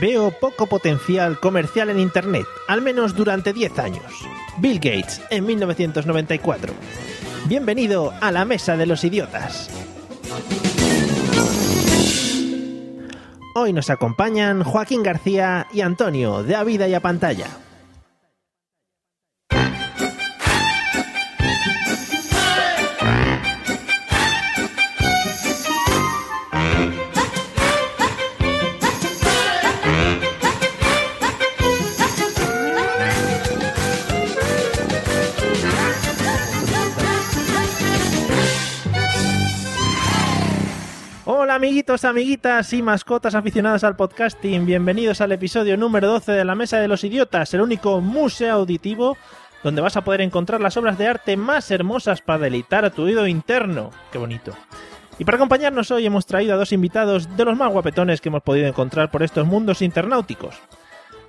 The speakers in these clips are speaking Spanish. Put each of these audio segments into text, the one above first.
Veo poco potencial comercial en Internet, al menos durante 10 años. Bill Gates, en 1994. Bienvenido a la Mesa de los Idiotas. Hoy nos acompañan Joaquín García y Antonio, de A Vida y a Pantalla. Hola amiguitos, amiguitas y mascotas aficionadas al podcasting, bienvenidos al episodio número 12 de la Mesa de los Idiotas, el único museo auditivo donde vas a poder encontrar las obras de arte más hermosas para deleitar a tu oído interno. Qué bonito. Y para acompañarnos hoy hemos traído a dos invitados de los más guapetones que hemos podido encontrar por estos mundos internauticos.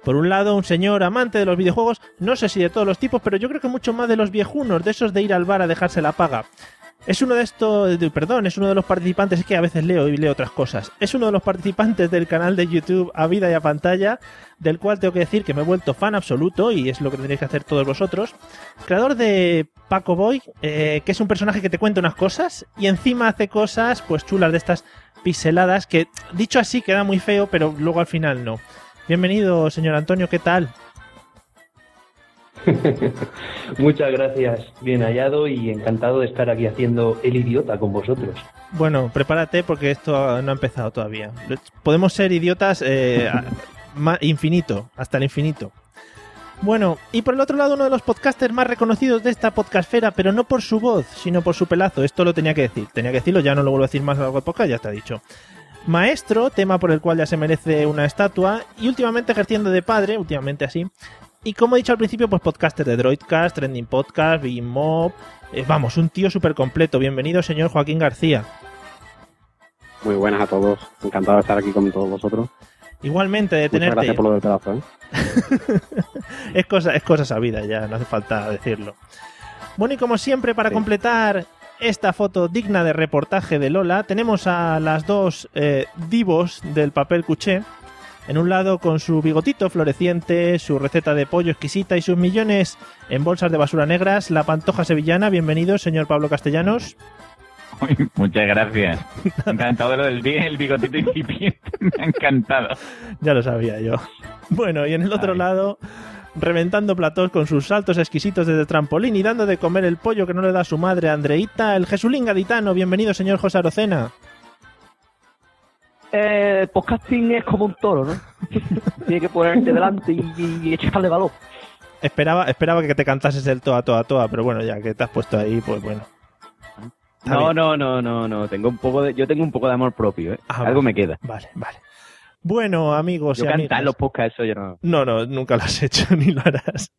Por un lado, un señor amante de los videojuegos, no sé si de todos los tipos, pero yo creo que mucho más de los viejunos, de esos de ir al bar a dejarse la paga. Es uno de estos, perdón, es uno de los participantes, es que a veces leo y leo otras cosas. Es uno de los participantes del canal de YouTube A Vida y a Pantalla, del cual tengo que decir que me he vuelto fan absoluto y es lo que tendréis que hacer todos vosotros. Creador de Paco Boy, eh, que es un personaje que te cuenta unas cosas y encima hace cosas pues chulas de estas piseladas que dicho así queda muy feo, pero luego al final no. Bienvenido, señor Antonio, ¿qué tal? Muchas gracias, bien hallado y encantado de estar aquí haciendo el idiota con vosotros. Bueno, prepárate porque esto no ha empezado todavía. Podemos ser idiotas eh, infinito, hasta el infinito. Bueno, y por el otro lado uno de los podcasters más reconocidos de esta podcastfera, pero no por su voz, sino por su pelazo. Esto lo tenía que decir. Tenía que decirlo, ya no lo vuelvo a decir más a lo largo del podcast, ya está dicho. Maestro, tema por el cual ya se merece una estatua, y últimamente ejerciendo de padre, últimamente así. Y como he dicho al principio, pues podcaster de Droidcast, Trending Podcast, Big Mob. eh, vamos, un tío súper completo. Bienvenido, señor Joaquín García. Muy buenas a todos. Encantado de estar aquí con todos vosotros. Igualmente de Muchas tenerte. gracias por lo del pedazo. ¿eh? es, cosa, es cosa sabida ya, no hace falta decirlo. Bueno, y como siempre, para Sí. completar esta foto digna de reportaje de Lola, tenemos a las dos eh, divos del papel cuché. En un lado con su bigotito floreciente, su receta de pollo exquisita y sus millones en bolsas de basura negras, la pantoja sevillana. Bienvenido, señor Pablo Castellanos. Muchas gracias. Encantado de lo del bi- el bigotito incipiente. Me ha encantado. Ya lo sabía yo. Bueno, y en el otro Ay. lado, reventando platós con sus saltos exquisitos desde trampolín y dando de comer el pollo que no le da su madre, Andreita, el Jesulín gaditano. Bienvenido, señor José Arocena. Eh, el podcasting es como un toro, ¿no? Tiene que ponerte delante y, y echarle valor. Esperaba, esperaba que te cantases el toa, toa, toa, pero bueno, ya que te has puesto ahí, pues bueno. No, no, no, no, no. Tengo un poco de, yo tengo un poco de amor propio, ¿eh? Ah, Algo vale. me queda. Vale, vale. Bueno, amigos Yo y cantar los podcasts, eso yo no. No, no, nunca lo has hecho ni lo harás.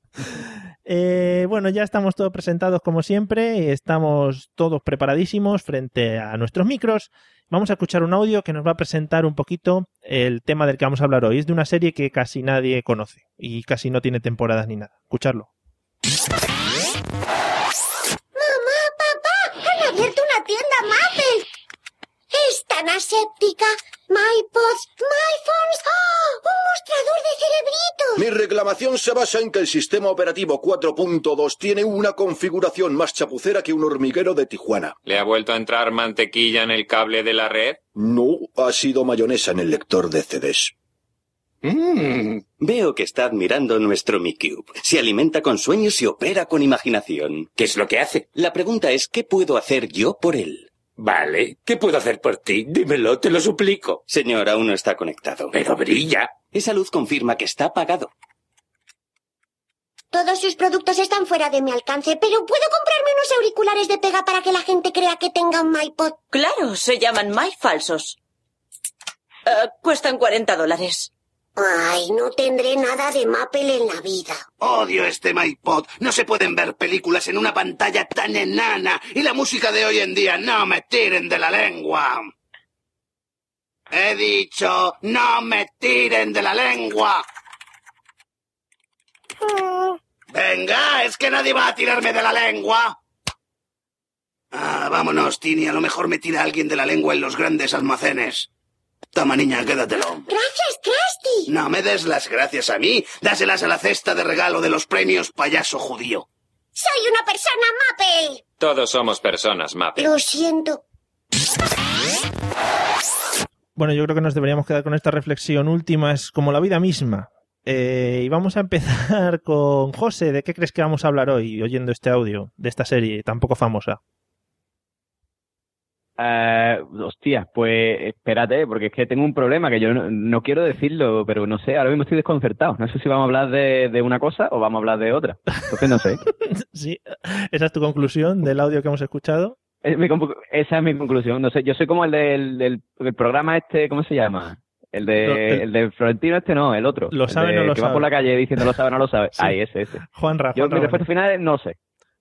Eh, bueno, ya estamos todos presentados como siempre, estamos todos preparadísimos frente a nuestros micros. Vamos a escuchar un audio que nos va a presentar un poquito el tema del que vamos a hablar hoy. Es de una serie que casi nadie conoce y casi no tiene temporadas ni nada. Escucharlo. Mamá, papá, han abierto una tienda Maple. Es tan aséptica. MyPods, MyPhones. ¡Oh! ¡Un mostrador de cerebritos! Mi reclamación se basa en que el sistema operativo 4.2 tiene una configuración más chapucera que un hormiguero de Tijuana. ¿Le ha vuelto a entrar mantequilla en el cable de la red? No ha sido mayonesa en el lector de CDs. Mm, veo que está admirando nuestro MiCube. Se alimenta con sueños y opera con imaginación. ¿Qué es lo que hace? La pregunta es, ¿qué puedo hacer yo por él? Vale, ¿qué puedo hacer por ti? Dímelo, te lo suplico. Señor, aún no está conectado. Pero brilla. Esa luz confirma que está apagado. Todos sus productos están fuera de mi alcance, pero ¿puedo comprarme unos auriculares de pega para que la gente crea que tenga un MyPod? Claro, se llaman My Falsos. Eh, cuestan 40 dólares. Ay, no tendré nada de Maple en la vida. Odio este MyPod. No se pueden ver películas en una pantalla tan enana. Y la música de hoy en día no me tiren de la lengua. He dicho, no me tiren de la lengua. Venga, es que nadie va a tirarme de la lengua. Ah, vámonos, Tini. A lo mejor me tira alguien de la lengua en los grandes almacenes. Toma, niña, quédatelo. Gracias, Krusty. No me des las gracias a mí. Dáselas a la cesta de regalo de los premios payaso judío. Soy una persona Maple. Todos somos personas, Mape. Lo siento. Bueno, yo creo que nos deberíamos quedar con esta reflexión última, es como la vida misma. Eh, y vamos a empezar con José. ¿De qué crees que vamos a hablar hoy, oyendo este audio de esta serie tan poco famosa? Eh, hostia, pues espérate, porque es que tengo un problema que yo no, no quiero decirlo, pero no sé, ahora mismo estoy desconcertado. No sé si vamos a hablar de, de una cosa o vamos a hablar de otra. Entonces no sé. sí, esa es tu conclusión del audio que hemos escuchado. Es mi conclu- esa es mi conclusión. No sé, yo soy como el del, del, del programa este, ¿cómo se llama? El de, el- el de Florentino este no, el otro. Lo El sabe, de no lo que sabe. va por la calle diciendo lo sabe, no lo sabe. Sí. Ahí, ese, ese. Juanra, Yo Juanra, mi respuesta final es no sé.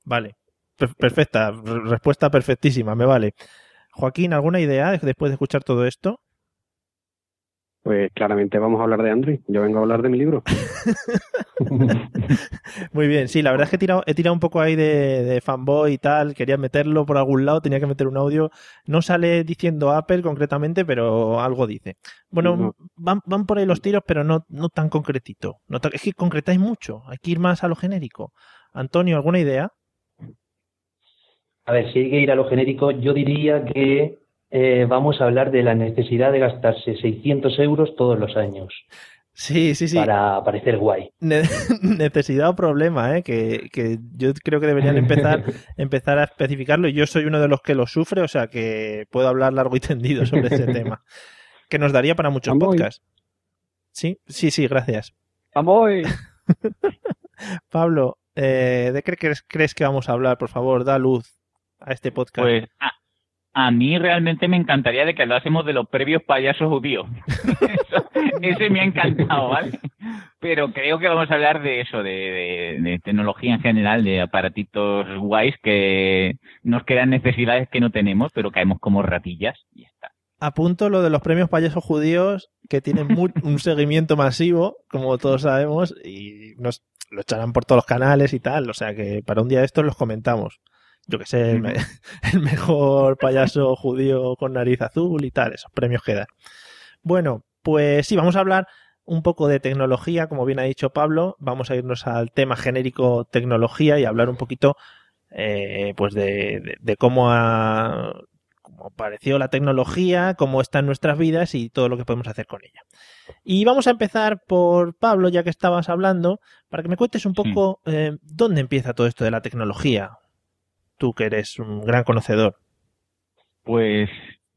Vale. Per- perfecta, re- respuesta perfectísima, me vale. Joaquín, ¿alguna idea de- después de escuchar todo esto? Pues claramente vamos a hablar de Android. Yo vengo a hablar de mi libro. Muy bien, sí, la verdad es que he tirado, he tirado un poco ahí de, de fanboy y tal, quería meterlo por algún lado, tenía que meter un audio. No sale diciendo Apple concretamente, pero algo dice. Bueno, No. van, van por ahí los tiros, pero no, no tan concretito. No tan- es que concretáis mucho, hay que ir más a lo genérico. Antonio, ¿alguna idea? A ver, si hay que ir a lo genérico, yo diría que eh, vamos a hablar de la necesidad de gastarse 600 euros todos los años Sí, sí, sí. para parecer guay. Ne- necesidad o problema, ¿eh? que, que yo creo que deberían empezar, empezar a especificarlo y yo soy uno de los que lo sufre, o sea que puedo hablar largo y tendido sobre ese tema, que nos daría para muchos Vamos. podcasts. Sí, sí, sí, gracias. ¡Vamos! Pablo, eh, ¿de qué crees, crees que vamos a hablar? Por favor, da luz a este podcast. Pues a, a mí realmente me encantaría de que hablásemos de los previos payasos judíos. Eso- ese me ha encantado, ¿vale? Pero creo que vamos a hablar de eso, de, de- de tecnología en general, de aparatitos guays que nos crean necesidades que no tenemos, pero caemos como ratillas y ya está. Apunto lo de los premios payasos judíos que tienen un seguimiento masivo, como todos sabemos, y nos lo echarán por todos los canales y tal. O sea que para un día de estos los comentamos. Yo que sé, el, me- el mejor payaso judío con nariz azul y tal, esos premios que dan. Bueno, pues sí, vamos a hablar un poco de tecnología, como bien ha dicho Pablo. Vamos a irnos al tema genérico tecnología y hablar un poquito eh, pues de, de- de cómo ha cómo apareció la tecnología, cómo está en nuestras vidas y todo lo que podemos hacer con ella. Y vamos a empezar por Pablo, ya que estabas hablando, para que me cuentes un poco eh, dónde empieza todo esto de la tecnología. Tú que eres un gran conocedor. Pues,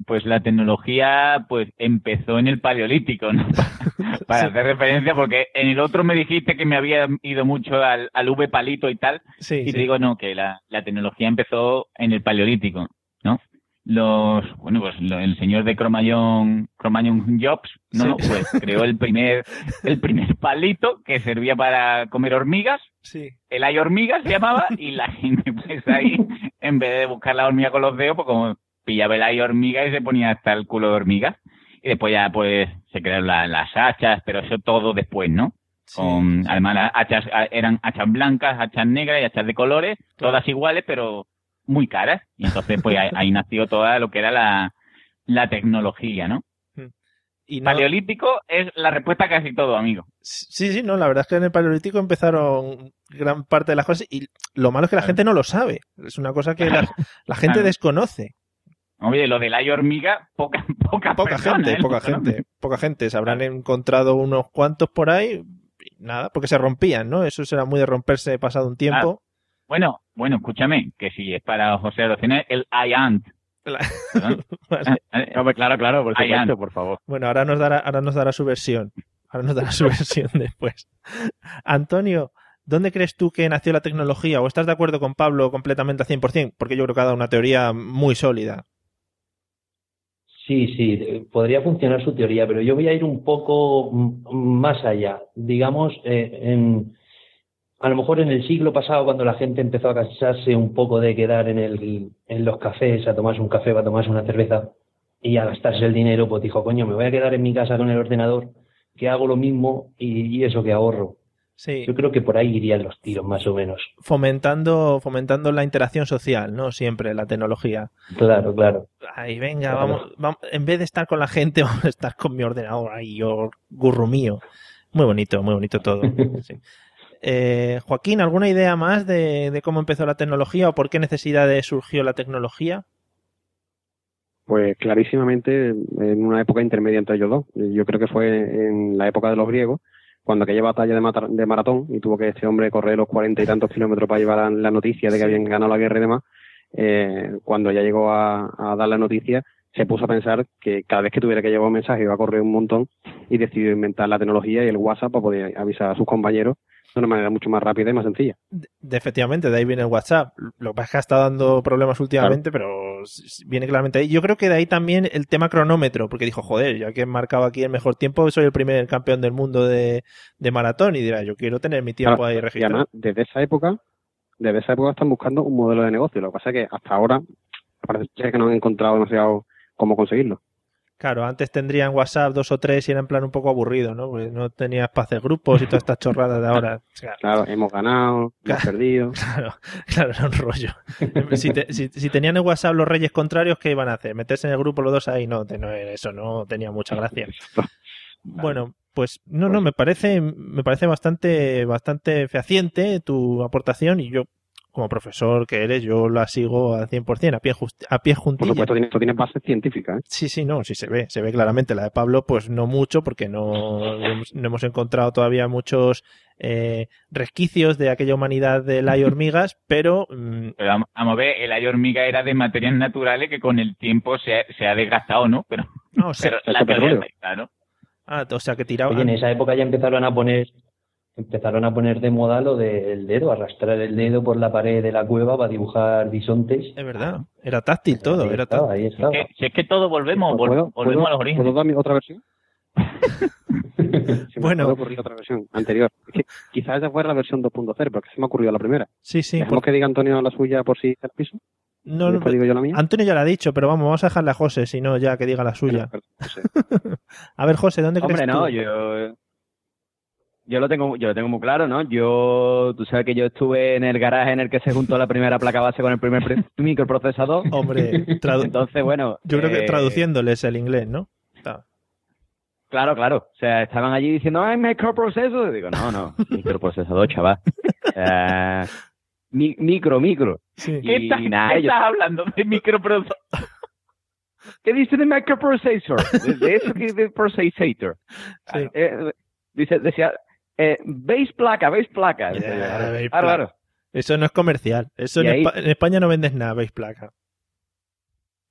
pues la tecnología pues empezó en el paleolítico, ¿no? Para hacer referencia, porque en el otro me dijiste que me había ido mucho al, al V palito y tal, Sí, y sí. te digo no, que la, la tecnología empezó en el paleolítico, ¿no? Los, bueno, pues el señor de Cromañón, Cromañón Jobs, ¿no? Sí. Pues creó el primer, el primer palito que servía para comer hormigas, Sí. el hay hormigas se llamaba, y la gente pues ahí, en vez de buscar la hormiga con los dedos, pues como pillaba el hay hormiga y se ponía hasta el culo de hormigas. Y después ya pues se crearon la- las hachas, pero eso todo después, ¿no? Con, además las hachas ah, eran hachas blancas, hachas negras y hachas de colores, todas iguales, pero muy caras. Y entonces pues ahí, ahí nació toda lo que era la, la tecnología, ¿no? Y no- Paleolítico es la respuesta a casi todo, amigo. Sí, sí, no, la verdad es que en el paleolítico empezaron gran parte de las cosas y lo malo es que la gente no lo sabe. Es una cosa que la, la gente Claro. desconoce. Oye, lo del hay hormiga, poca, poca, Poca persona, gente, ¿eh? poca gente, poca gente. Se habrán encontrado unos cuantos por ahí, nada, porque se rompían, ¿no? Eso será muy de romperse pasado un tiempo. Bueno, bueno, escúchame, que si es para José Arocena, el I ant. Vale. Hombre, claro, claro, por supuesto, por favor. Bueno, ahora nos dará, ahora nos dará su versión. Ahora nos dará su versión después. Antonio, ¿dónde crees tú que nació la tecnología? ¿O estás de acuerdo con Pablo completamente al 100%? Porque yo creo que ha dado una teoría muy sólida. Sí, sí, eh, podría funcionar su teoría, pero yo voy a ir un poco más allá. Digamos, eh, en, a lo mejor en el siglo pasado, cuando la gente empezó a cansarse un poco de quedar en, el, en los cafés, a tomarse un café, a tomarse una cerveza y a gastarse el dinero, pues dijo, coño, me voy a quedar en mi casa con el ordenador, que hago lo mismo y, y eso que ahorro. Sí. Yo creo que por ahí irían los tiros, más o menos. Fomentando, fomentando la interacción social, ¿no? Siempre la tecnología. Claro, claro. Ahí, venga, Claro. vamos, vamos, en vez de estar con la gente, vamos a estar con mi ordenador ahí, yo, gurru mío. Muy bonito, muy bonito todo. Sí. Eh, Joaquín, ¿alguna idea más de, de cómo empezó la tecnología o por qué necesidades surgió la tecnología? Pues clarísimamente en una época intermedia entre ellos dos. Yo creo que fue en la época de los griegos, cuando aquella batalla de, de maratón y tuvo que este hombre correr los cuarenta y tantos kilómetros para llevar la, la noticia de que habían ganado la guerra y demás. eh, cuando ya llegó a, a dar la noticia, se puso a pensar que cada vez que tuviera que llevar un mensaje iba a correr un montón y decidió inventar la tecnología y el WhatsApp para poder avisar a sus compañeros de una manera mucho más rápida y más sencilla. De- efectivamente, de ahí viene el WhatsApp. Lo que pasa es que ha estado dando problemas últimamente, pero viene claramente ahí. Yo creo que de ahí también el tema cronómetro, porque dijo, joder, ya que he marcado aquí el mejor tiempo, soy el primer campeón del mundo de, de maratón y dirá, yo quiero tener mi tiempo Claro, ahí y registrado. además, desde esa época, desde esa época están buscando un modelo de negocio. Lo que pasa es que hasta ahora parece que no han encontrado demasiado cómo conseguirlo. Claro, antes tendrían WhatsApp dos o tres y era en plan un poco aburrido, ¿no? Porque no tenías para hacer grupos y todas estas chorradas de ahora. O sea, Claro, hemos ganado, hemos perdido. Claro, claro, era un rollo. Si, te- si- si tenían en WhatsApp los reyes contrarios, ¿qué iban a hacer? ¿Meterse en el grupo los dos ahí? No, te- no eso no tenía mucha gracia. Bueno, pues no, no, me parece, me parece bastante, bastante fehaciente tu aportación y yo, como profesor que eres, yo la sigo al 100%, a pie, a pie Por juntilla. supuesto, tiene, esto tiene base científica. ¿eh? Sí, sí, no, sí se ve, se ve claramente. La de Pablo, pues no mucho, porque no, no hemos, no encontrado todavía muchos eh, resquicios de aquella humanidad de la y hormigas, pero mm, Pero vamos, a ver, el ay hormiga era de materiales naturales que con el tiempo se ha, se ha desgastado, ¿no? Pero, no, o sea, pero la está claro. ah, o sea que tiraban. Oye, en esa época ya empezaron a poner empezaron a poner de moda lo del dedo, arrastrar el dedo por la pared de la cueva para dibujar bisontes. Es verdad, era táctil todo, Ahí era estaba, táctil. ahí estaba. Que- si es que todo volvemos, vol- ¿Puedo, volvemos puedo- a los orígenes. ¿Puedo dar mi otra versión? Se me Bueno. ocurrir otra versión anterior. Es que quizás esa fuera la versión 2.0, porque se me ha ocurrido la primera. Sí, sí. Dejemos por- que diga Antonio la suya por si está el piso. No, no, digo yo la mía. Antonio ya la ha dicho, pero vamos, vamos a dejarle a José, si no, ya que diga la suya. A ver, José, ¿dónde Hombre, crees no, tú? yo yo lo tengo yo lo tengo muy claro, ¿no? Yo tú sabes que yo estuve en el garaje en el que se juntó la primera placa base con el primer microprocesador. Hombre, Entonces, bueno, yo creo que eh, traduciéndoles el inglés, ¿no? Está. Claro, claro. O sea, estaban allí diciendo, ¡ay, microprocesador! Y digo, no, no, microprocesador, chaval. Eh, mi- micro, micro. Sí. ¿Qué, Y estás, nada, qué yo- estás hablando de microprocesador? ¿Qué dice de microprocessor? De, de eso que de processor. Sí. Eh, dice, decía, eh, base placa, base placa. Ya, base Claro, placa. claro. Eso no es comercial. Eso en, ahí- Espa- en España no vendes nada, veis placa.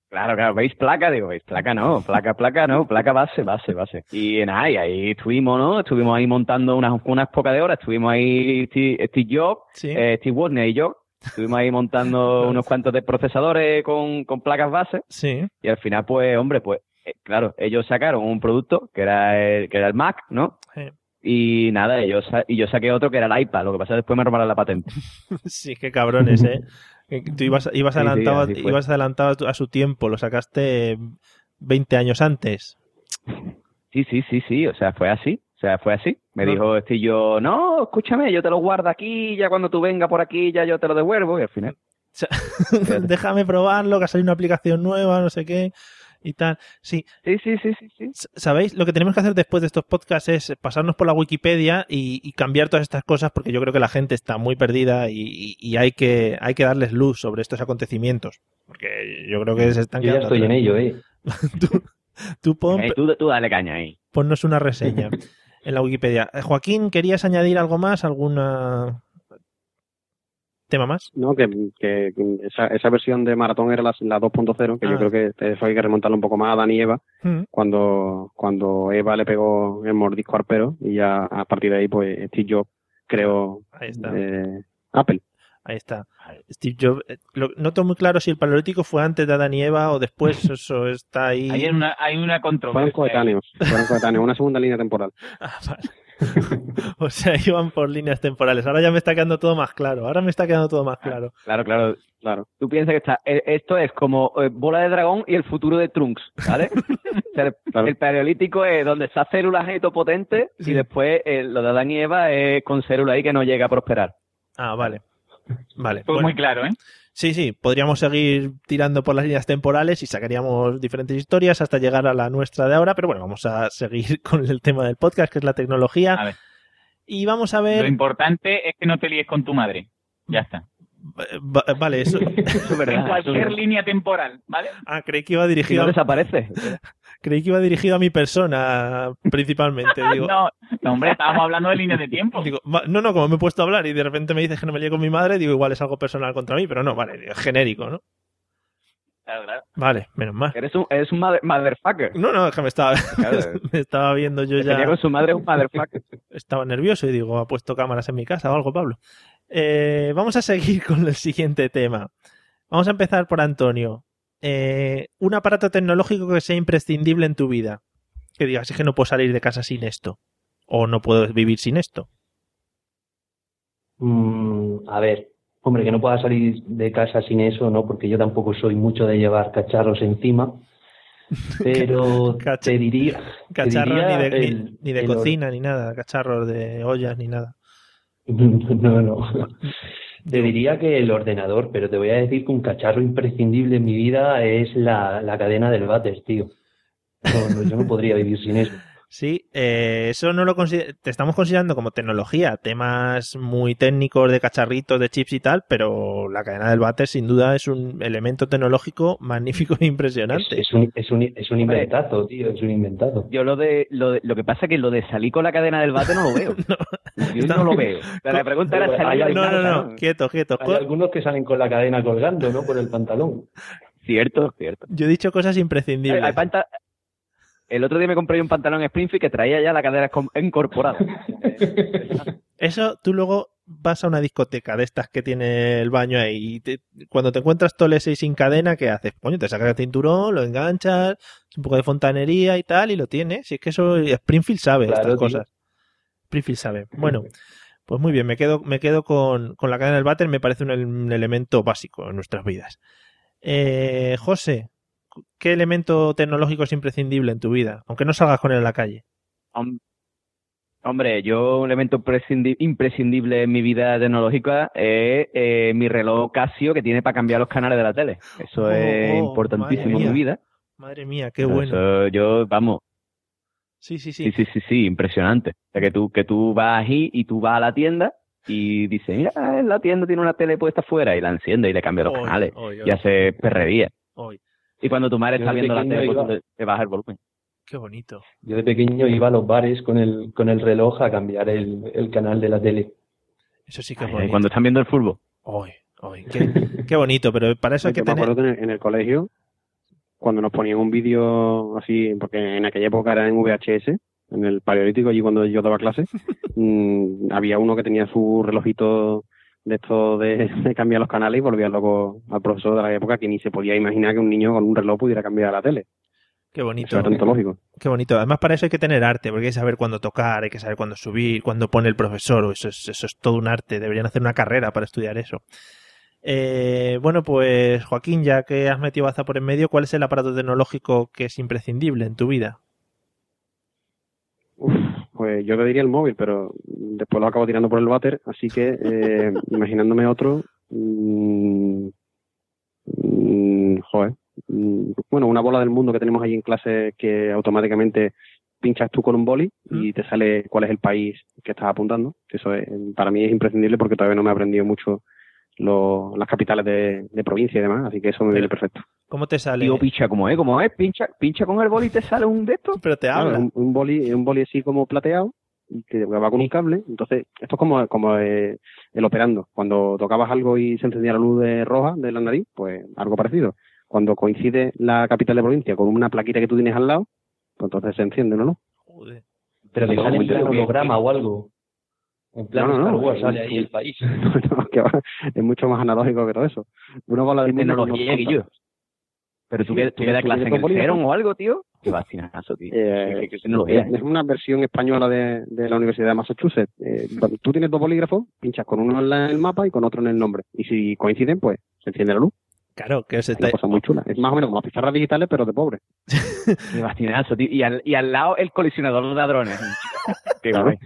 Claro, claro, ¿veis placa? Digo, ¿veis placa? No, placa, placa, no, placa base, base, base. Y nada, y ahí estuvimos, ¿no? Estuvimos ahí montando unas, unas pocas de horas, estuvimos ahí Steve, Steve Jobs, Sí. eh, Steve Wozniak y yo, estuvimos ahí montando unos cuantos de procesadores con, con placas base, Sí. y al final, pues, hombre, pues, eh, claro, ellos sacaron un producto que era el, que era el Mac, ¿no? Sí. Y nada, ellos, sa- y yo saqué otro que era el iPad, lo que pasa es que después me robaron la patente. Sí, qué cabrones, ¿eh? Que Tú ibas, ibas Sí, sí, adelantado, ibas adelantado a, su tiempo, lo sacaste 20 años antes. Sí, sí, sí, sí, o sea, fue así, o sea, fue así. Me No. dijo este y yo, no, escúchame, yo te lo guardo aquí, ya cuando tú vengas por aquí, ya yo te lo devuelvo, y al final. O sea, déjame probarlo, que ha salido una aplicación nueva, no sé qué, y tal. Sí, Sí, sí, sí, sí, ¿Sabéis? Lo que tenemos que hacer después de estos podcasts es pasarnos por la Wikipedia y, y cambiar todas estas cosas porque yo creo que la gente está muy perdida y, y- hay, que, hay que darles luz sobre estos acontecimientos. Porque yo creo que se están Yo ya quedando estoy en ello, ¿eh? tú, tú pon- Eh, tú, tú dale caña ahí. ponnos una reseña en la Wikipedia. Eh, Joaquín, ¿querías añadir algo más? ¿Alguna tema más? No, que, que esa, esa versión de Maratón era la, la 2.0, que Ah. yo creo que eso hay que remontarlo un poco más a Dan y Eva, Mm. cuando, cuando Eva le pegó el mordisco al pelo y ya a partir de ahí, pues Steve Jobs creó Ahí está. eh, Apple. Ahí está. Steve Jobs. eh, lo- noto muy claro si el paleolítico fue antes de Adán y Eva o después. Eso está ahí. Hay una, hay una Fueron controversia. coetáneos, fueron coetáneos, una segunda línea temporal. Ah, vale. o sea, iban por líneas temporales. Ahora ya me está quedando todo más claro. Ahora me está quedando todo más claro. Claro, claro. Claro. Tú piensas que está, eh, esto es como eh, bola de dragón y el futuro de Trunks, ¿vale? O sea, el, Claro. el paleolítico es donde está células potentes Sí. y después eh, lo de Adán y Eva es con células ahí que no llega a prosperar. Ah, vale. Vale. Bueno. muy claro, ¿eh? Sí, sí, podríamos seguir tirando por las líneas temporales y sacaríamos diferentes historias hasta llegar a la nuestra de ahora, pero bueno, vamos a seguir con el tema del podcast, que es la tecnología. A ver. Y vamos a Lo ver... importante es que no te líes con tu madre. Ya está. Va- Vale, eso... Eso es verdad. En es cualquier línea temporal, ¿vale? Ah, creí que iba Si dirigido, no a... desaparece. creí que iba dirigido a mi persona, principalmente. Digo, No, no, hombre, estábamos hablando de líneas de tiempo. digo, no, no, como me he puesto a hablar y de repente me dices que no me líe con mi madre, digo, igual es algo personal contra mí, pero no, vale, digo, genérico, ¿no? Claro, claro. Vale, menos mal. Eres un, eres un mother- motherfucker. No, no, es que me estaba, Claro. me estaba viendo yo ya... con su madre un motherfucker. estaba nervioso y digo, ha puesto cámaras en mi casa o algo, Pablo. Eh, vamos a seguir con el siguiente tema. Vamos a empezar por Antonio. Eh, un aparato tecnológico que sea imprescindible en tu vida. Que digas, es que no puedo salir de casa sin esto. O no puedo vivir sin esto. Mm, a ver, hombre, que no pueda salir de casa sin eso, ¿no? Porque yo tampoco soy mucho de llevar cacharros encima. Pero te diría. Cacharros ni de, ni- el- ni de el or- cocina ni nada. Cacharros de ollas ni nada. No, no. Te diría que el ordenador, pero te voy a decir que un cacharro imprescindible en mi vida es la, la cadena del váter, tío. Yo no podría vivir sin eso. Sí, eh, eso no lo consider- te estamos considerando como tecnología, temas muy técnicos de cacharritos, de chips y tal, pero la cadena del váter sin duda es un elemento tecnológico magnífico e Es, impresionante. es un, es, un, es un inventazo, tío, es un inventazo. Yo lo de, lo de- lo que pasa es que lo de salir con la cadena del bate no lo veo. Yo no lo veo. O sea, la pregunta era salir hay No, no, casa, no, quieto, quieto. Hay algunos que salen con la cadena colgando, ¿no? Por el pantalón. Cierto, cierto. Yo he dicho cosas Hay- imprescindibles. hay panta- El otro día me compré un pantalón Springfield que traía ya la cadena com- incorporada. Eso tú luego vas a una discoteca de estas que tiene el baño ahí y te- cuando te encuentras tolese y sin cadena, ¿qué haces? Coño, te sacas el cinturón, lo enganchas, un poco de fontanería y tal y lo tienes. Si es que eso Springfield sabe Claro, estas tío. cosas. Springfield sabe. Bueno, pues muy bien, me quedo, me quedo con, con la cadena del váter, me parece un, un elemento básico en nuestras vidas. Eh, José, ¿qué elemento tecnológico es imprescindible en tu vida? Aunque no salgas con él a la calle. Hom- Hombre, yo un elemento prescindi- imprescindible en mi vida tecnológica es eh, mi reloj Casio que tiene para cambiar los canales de la tele. Eso Oh, es oh, importantísimo en mi vida. Madre mía, qué bueno. Eso yo, vamos, Sí, sí, sí. sí, sí, sí, sí, impresionante. O sea, que tú, que tú vas ahí y tú vas a la tienda y dices, mira, en la tienda tiene una tele puesta afuera y la enciende y le cambia los Oy, canales oy, oy, y hace perrería. Y cuando tu madre Yo está viendo la tele, pues iba- le bajas el volumen. Qué bonito. Yo de pequeño iba a los bares con el, con el reloj a cambiar el, el canal de la tele. Eso sí que es Ay, ay, bonito. cuando están viendo el fútbol. Oy, oy, qué, qué bonito, pero para eso hay que Yo me tener... acuerdo que en el, en el colegio, cuando nos ponían un vídeo así, porque en aquella época era en VHS, en el paleolítico, allí cuando yo daba clase, mm, había uno que tenía su relojito de esto de, de cambiar los canales y volvía loco al profesor de la época que ni se podía imaginar que un niño con un reloj pudiera cambiar la tele. Qué Eso bonito. era tanto lógico. Qué bonito. Además, para eso hay que tener arte, porque hay que saber cuándo tocar, hay que saber cuándo subir, cuándo pone el profesor. Eso es, eso es todo un arte. Deberían hacer una carrera para estudiar eso. Eh, bueno, pues Joaquín, ya que has metido baza por en medio, ¿cuál es el aparato tecnológico que es imprescindible en tu vida? Uf, pues yo te diría el móvil, pero después lo acabo tirando por el váter, así que eh, imaginándome otro, mm, mm, joder, mm, bueno, una bola del mundo que tenemos ahí en clase que automáticamente pinchas tú con un boli y te sale cuál es el país que estás apuntando. Eso es- para mí es imprescindible porque todavía no me he aprendido mucho lo- las capitales de, de provincia y demás, así que eso me viene perfecto. ¿Cómo te sale? Tío, pincha como es, como es, pincha, pincha con el boli y te sale un de estos. Pero te Claro, habla. un, un boli, un boli así como plateado y que va con un cable. Entonces, esto es como, como eh, el operando. Cuando tocabas algo y se encendía la luz de roja de la nariz, pues algo parecido. Cuando coincide la capital de provincia con una plaquita que tú tienes al lado, pues entonces se enciende, ¿no? ¿no? Joder. Pero Todo sale bien. holograma o algo. En plan No, no, no, Star Wars, sale ahí el país. No, que va, es mucho más analógico que todo eso. Uno con la De tecnología, Guillo. Pero tú, Sí, que, tú que tú clase en el o algo, tío. Qué vacinazo, tío. Eh, ¿Qué- qué tecnología, es, una versión española de, de la Universidad de Massachusetts. Eh, tú tienes dos bolígrafos, pinchas con uno en el mapa y con otro en el nombre. Y si coinciden, pues se enciende la luz. Claro, que se Es una cosa muy chula. Es más o menos como las pizarras digitales, pero de pobre. Qué vacinazo, tío. Y al, y al lado el colisionador de ladrones. Qué guay.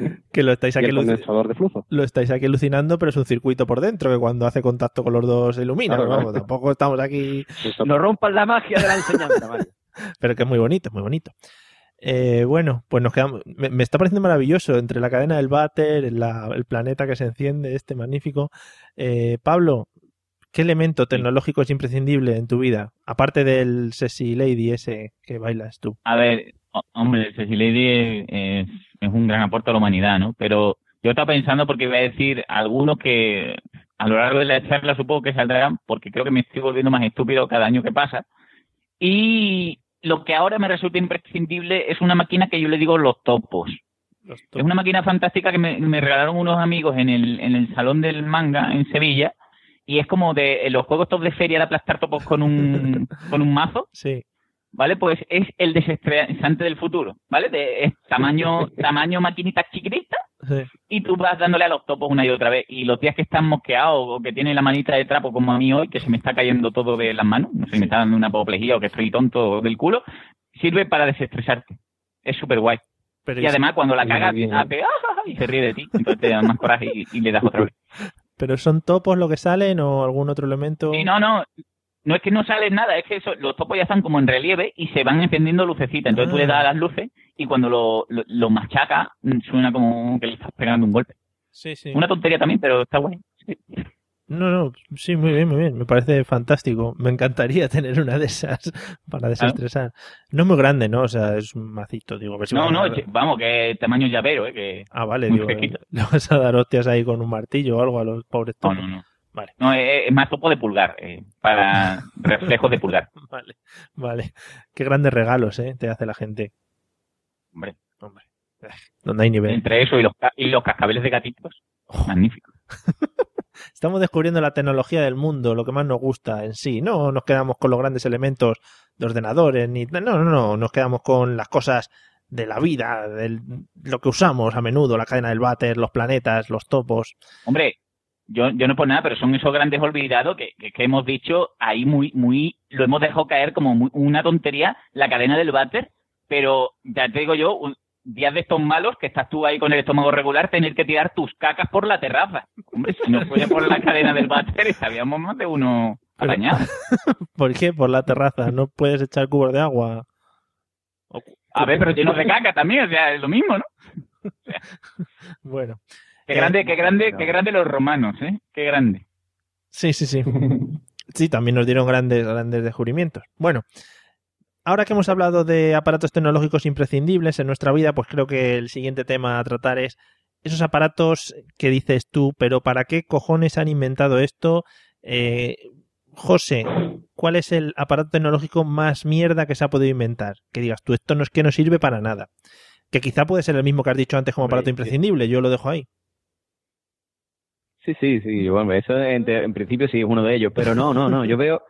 que lo estáis aquí de flujo. lo estáis aquí alucinando, pero es un circuito por dentro que cuando hace contacto con los dos se ilumina. Claro, vamos, claro. tampoco estamos aquí, No rompan la magia de la enseñanza, Mario. pero que es muy bonito, muy bonito. Eh, bueno, pues nos quedamos. Me, me está pareciendo maravilloso entre la cadena del váter, la- el planeta que se enciende, este magnífico. Eh, Pablo, ¿qué elemento tecnológico es imprescindible en tu vida? Aparte del sexy lady ese que bailas tú. A ver, hombre, Ceci Lady es, un gran aporte a la humanidad, ¿no? Pero yo estaba pensando porque iba a decir algunos que a lo largo de la charla supongo que saldrán, porque creo que me estoy volviendo más estúpido cada año que pasa. Y lo que ahora me resulta imprescindible es una máquina que yo le digo los topos. Es una máquina fantástica que me, me regalaron unos amigos en el, en el Salón del Manga en Sevilla. Y es como de los juegos top de feria de aplastar topos con un, con un mazo. Sí. ¿Vale? Pues es el desestresante del futuro, ¿vale? De, es tamaño, tamaño maquinita chiquitita Sí. y tú vas dándole a los topos una y otra vez. Y los días que están mosqueados o que tiene la manita de trapo como a mí hoy, que se me está cayendo todo de las manos, no sé, me está dando una apoplejía o que estoy tonto del culo, sirve para desestresarte. Es súper guay. Pero Y además cuando la cagas, hace, "Ah, ah, ah", y se ríe de ti. Entonces te da más coraje y, y le das otra vez. ¿Pero son topos lo que salen o algún otro elemento? Y no, no, no es que no sale nada, es que eso, los topos ya están como en relieve y se van encendiendo lucecitas. Entonces tú le Ah. das las luces y cuando lo, lo, lo machacas mm, suena como que le estás pegando un golpe. Sí, sí. Una tontería también, pero está guay. No, no, sí, muy bien, muy bien. Me parece fantástico. Me encantaría tener una de esas para desestresar. No es muy grande, ¿no? O sea, es un macito, digo. a ver si No, no, a- vamos, que tamaño llavero, ¿eh? Que Ah, vale, digo, le vas a dar hostias ahí con un martillo o algo a los pobres No, topos. no, no. Vale. No, es, es más topo de pulgar, eh, para reflejos de pulgar. Vale, vale. Qué grandes regalos, ¿eh? Te hace la gente. Hombre, Hombre. Donde hay nivel. entre eso y los, y los cascabeles de gatitos, Oh. magnífico. Estamos descubriendo la tecnología del mundo, lo que más nos gusta en sí. No nos quedamos con los grandes elementos de ordenadores, ni no, no, no. Nos quedamos con las cosas de la vida, de lo que usamos a menudo, la cadena del váter, los planetas, los topos. Hombre, yo, yo no por nada, pero son esos grandes olvidados que, que, que hemos dicho ahí muy, muy, lo hemos dejado caer como muy- una tontería, la cadena del váter, pero ya te digo yo, un, días de estos malos que estás tú ahí con el estómago regular, tener que tirar tus cacas por la terraza. Hombre, si no fuera por la cadena del váter, estaríamos más de uno arañado. ¿Por qué? Por la terraza. No puedes echar cubos de agua. A ver, pero llenos de caca también, o sea, es lo mismo, ¿no? Bueno. Qué grande, qué grande, qué grande los romanos, ¿eh? Qué grande. Sí, sí, sí. Sí, también nos dieron grandes, grandes descubrimientos. Bueno, ahora que hemos hablado de aparatos tecnológicos imprescindibles en nuestra vida, pues creo que el siguiente tema a tratar es esos aparatos que dices tú, pero ¿para qué cojones han inventado esto? Eh, José, ¿cuál es el aparato tecnológico más mierda que se ha podido inventar? Que digas tú, esto no es que no sirve para nada. Que quizá puede ser el mismo que has dicho antes como aparato sí. imprescindible, yo lo dejo ahí. Sí, sí, sí. Bueno, eso en, en principio sí es uno de ellos. Pero no, no, no. Yo veo.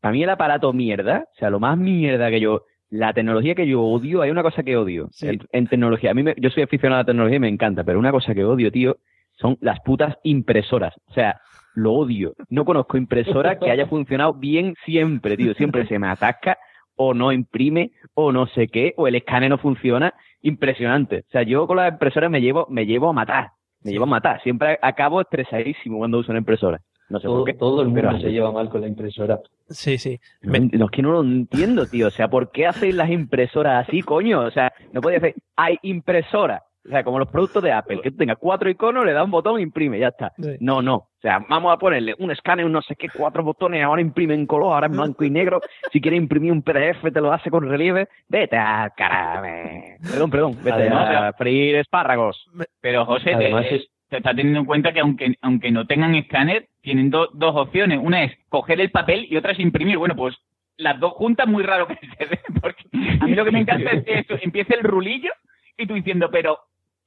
Para mí el aparato mierda, o sea, lo más mierda que yo. La tecnología que yo odio, hay una cosa que odio Sí. en, en tecnología. A mí me- yo soy aficionado a la tecnología y me encanta, pero una cosa que odio, tío, son las putas impresoras. O sea, lo odio. No conozco impresora que haya funcionado bien siempre, tío. Siempre se me atasca o no imprime o no sé qué, o el escáner no funciona. Impresionante. O sea, yo con las impresoras me llevo, me llevo a matar. Me llevo a matar. Siempre acabo estresadísimo cuando uso una impresora. No sé Todo, por qué. todo el pero mundo se lleva mal con la impresora. Sí, sí. No, no, es que no lo entiendo, tío. O sea, ¿por qué hacéis las impresoras así, coño? O sea, no podía hacer, hay impresora. O sea, como los productos de Apple, que tú tengas cuatro iconos, le das un botón, imprime, ya está. Sí. No, no. O sea, vamos a ponerle un escáner, un no sé qué, cuatro botones, ahora imprime en color, ahora en blanco y negro. Si quieres imprimir un PDF, te lo hace con relieve. Vete a carame. Perdón, perdón. Vete Además, a freír espárragos. Pero José, te, es- te está teniendo en cuenta que aunque aunque no tengan escáner, tienen do- dos opciones. Una es coger el papel y otra es imprimir. Bueno, pues las dos juntas muy raro que se den, porque a mí lo que me encanta es que eso, empieza el rulillo y tú diciendo, pero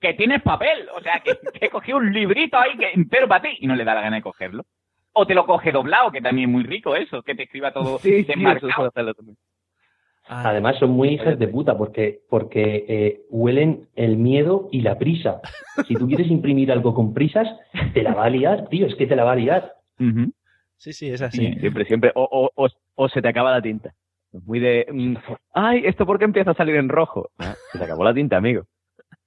que tienes papel. O sea, que, que cogí un librito ahí que, entero para ti y no le da la gana de cogerlo. O te lo coge doblado, que también es muy rico eso, que te escriba todo Sí, desmarcado. también. Además son muy hijas de puta porque, porque eh, huelen el miedo y la prisa. Si tú quieres imprimir algo con prisas, te la va a liar, tío, es que te la va a liar. Sí, sí, es así. Siempre, siempre. O, o, o, o se te acaba la tinta. Es Muy de. mm, Ay, ¿esto por qué empieza a salir en rojo? Ah, se te acabó la tinta, amigo.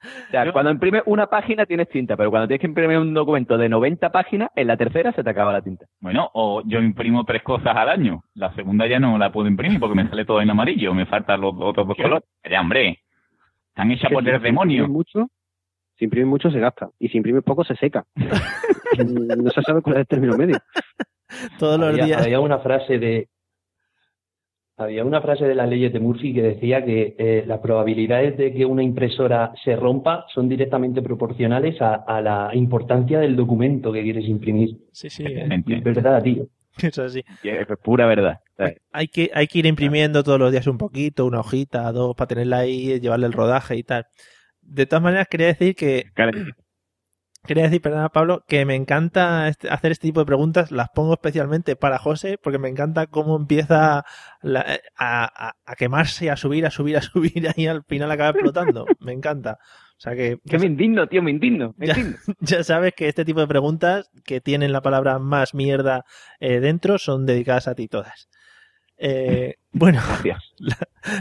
O sea, cuando imprimes una página tienes tinta, pero cuando tienes que imprimir un documento de 90 páginas, en la tercera se te acaba la tinta. Bueno, o yo imprimo tres cosas al año. La segunda ya no la puedo imprimir porque me sale todo en amarillo. Me faltan los otros dos colores. Ya, hombre. Están hechas por el demonio. mucho, si imprimes mucho se gasta. Y si imprimes poco se seca. no se sabe cuál es el término medio. Todos los había, días. había una frase de había una frase de las leyes de Murphy que decía que eh, las probabilidades de que una impresora se rompa son directamente proporcionales a, a la importancia del documento que quieres imprimir. Sí, sí, es verdad, tío. es así. Es pura verdad. Hay que, hay que ir imprimiendo todos los días un poquito, una hojita, dos, para tenerla ahí, llevarle el rodaje y tal. De todas maneras, quería decir que. Quería decir, perdona Pablo, que me encanta este- hacer este tipo de preguntas, las pongo especialmente para José, porque me encanta cómo empieza la- a, a- a quemarse, a subir, a subir, a subir, y al final acaba explotando. Me encanta. O sea que, que me indigno, tío, me indigno. Me Ya. indigno. ya sabes que este tipo de preguntas que tienen la palabra más mierda eh, dentro son dedicadas a ti todas. Eh, bueno, la,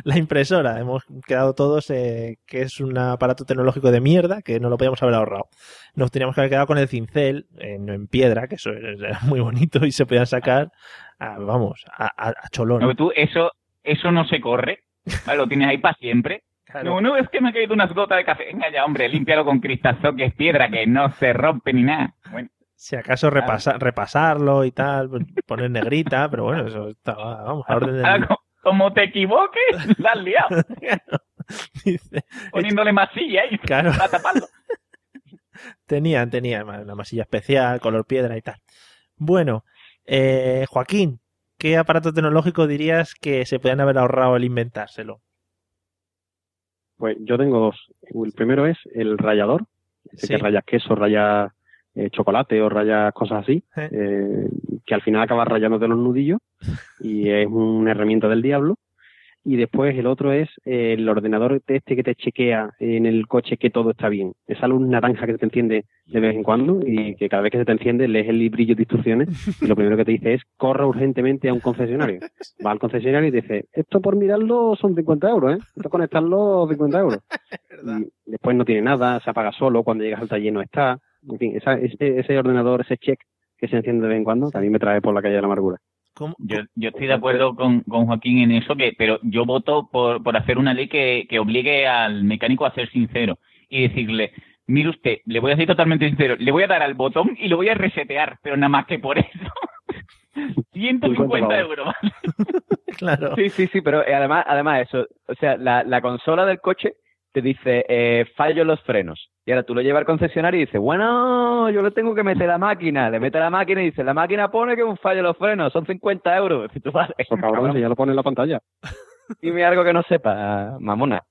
la impresora, hemos quedado todos eh, que es un aparato tecnológico de mierda que no lo podíamos haber ahorrado. Nos teníamos que haber quedado con el cincel en, en piedra, que eso era muy bonito y se podían sacar, a- vamos, a, a- a cholón. No, tú, eso, eso no se corre. Vale, Lo tienes ahí para siempre. No, no, es que me ha caído unas gotas de café. Venga ya, hombre, límpialo con cristalzo, que es piedra, que no se rompe ni nada. Bueno, Si acaso repasa- repasarlo y tal, poner negrita, pero bueno, eso estaba, vamos, a orden del como te equivoques, la has liado. Poniéndole masilla ahí Claro. para taparlo. Tenían, tenían una masilla especial, color piedra y tal. Bueno, eh, Joaquín, ¿qué aparato tecnológico dirías que se podían haber ahorrado el inventárselo? Pues yo tengo dos. El primero es el rallador, ese Sí. que rayas queso, rayas eh, chocolate o rayas cosas así, Eh. eh, que al final acabas rayándote los nudillos y es una herramienta del diablo. Y después el otro es el ordenador este que te chequea en el coche que todo está bien. Esa luz naranja que te enciende de vez en cuando y que cada vez que se te enciende lees el librillo de instrucciones y lo primero que te dice es corra urgentemente a un concesionario. Va al concesionario y te dice, esto por mirarlo son 50 euros, ¿eh? Esto conectarlo 50 euros. Y después no tiene nada, se apaga solo, cuando llegas al taller no está. En fin, esa- ese, ese ordenador, ese check que se enciende de vez en cuando, también me trae por la calle de la amargura. Yo, yo estoy de acuerdo con, con Joaquín en eso, que pero yo voto por, por hacer una ley que, que obligue al mecánico a ser sincero y decirle, mire usted, le voy a ser totalmente sincero, le voy a dar al botón y lo voy a resetear, pero nada más que por eso. 150 euros. Claro. Sí, sí, sí, pero eh, además, además eso, o sea, la, la consola del coche te dice eh, fallo en los frenos. Y ahora tú lo llevas al concesionario y dices, bueno, yo le tengo que meter la máquina. Le mete la máquina y dice, la máquina pone que es un fallo en los frenos, son 50 euros. Y tú, vale, Eso, cabrón, si ya lo pone en la pantalla. Dime algo que no sepa, mamona.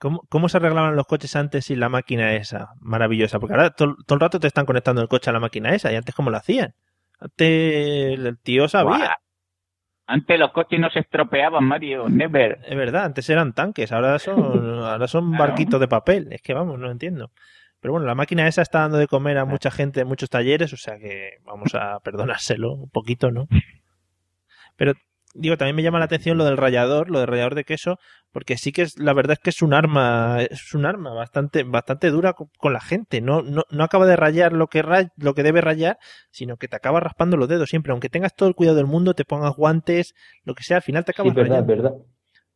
¿Cómo, ¿Cómo se arreglaban los coches antes sin la máquina esa? Maravillosa. Porque ahora to- todo el rato te están conectando el coche a la máquina esa. ¿Y antes cómo lo hacían? Antes el tío sabía. Antes los coches no se estropeaban, Mario, never. Es verdad, antes eran tanques, ahora son, ahora son Claro. barquitos de papel. Es que vamos, no entiendo. Pero bueno, la máquina esa está dando de comer a mucha gente en muchos talleres, o sea que vamos a perdonárselo un poquito, ¿no? Pero digo, también me llama la atención lo del rallador, lo del rallador de queso, porque sí que es, la verdad es que es un arma, es un arma bastante, bastante dura con, con la gente. No, no, no acaba de rayar lo que ray- lo que debe rayar, sino que te acaba raspando los dedos siempre. Aunque tengas todo el cuidado del mundo, te pongas guantes, lo que sea, al final te Sí, acabas es verdad, es rayando. verdad.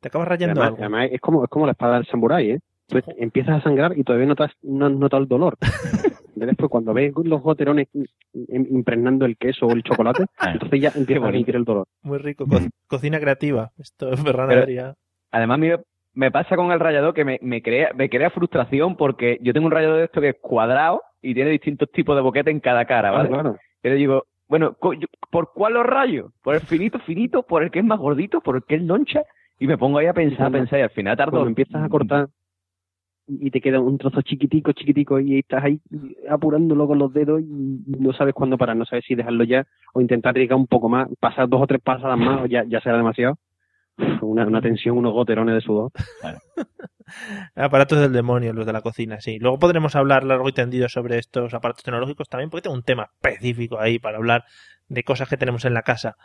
Te acabas rayando Además, algo. además es como, es como la espada del samurái, ¿eh? Tú empiezas a sangrar y todavía no, te has- no has notado el dolor. Después, cuando ves los goterones im- impregnando el queso o el chocolate, entonces ya empiezas a sentir el dolor. Muy rico, co- cocina creativa. Esto es Ferran Pero- Adrià. Además, me, me pasa con el rallador que me, me crea me crea frustración porque yo tengo un rallador de esto que es cuadrado y tiene distintos tipos de boquete en cada cara, ¿vale? Claro, digo, bueno, ¿por cuál los rayo? ¿Por el finito, finito? ¿Por el que es más gordito? ¿Por el que es loncha? Y me pongo ahí a pensar, a pensar y al final tardo... Cuando empiezas a cortar y te queda un trozo chiquitico, chiquitico y estás ahí apurándolo con los dedos y no sabes cuándo parar, no sabes si dejarlo ya o intentar llegar un poco más, pasar dos o tres pasadas más o ya, ya será demasiado. Una, una tensión, unos goterones de sudor. Aparatos del demonio, los de la cocina, sí. Luego podremos hablar largo y tendido sobre estos aparatos tecnológicos también, porque tengo un tema específico ahí para hablar de cosas que tenemos en la casa.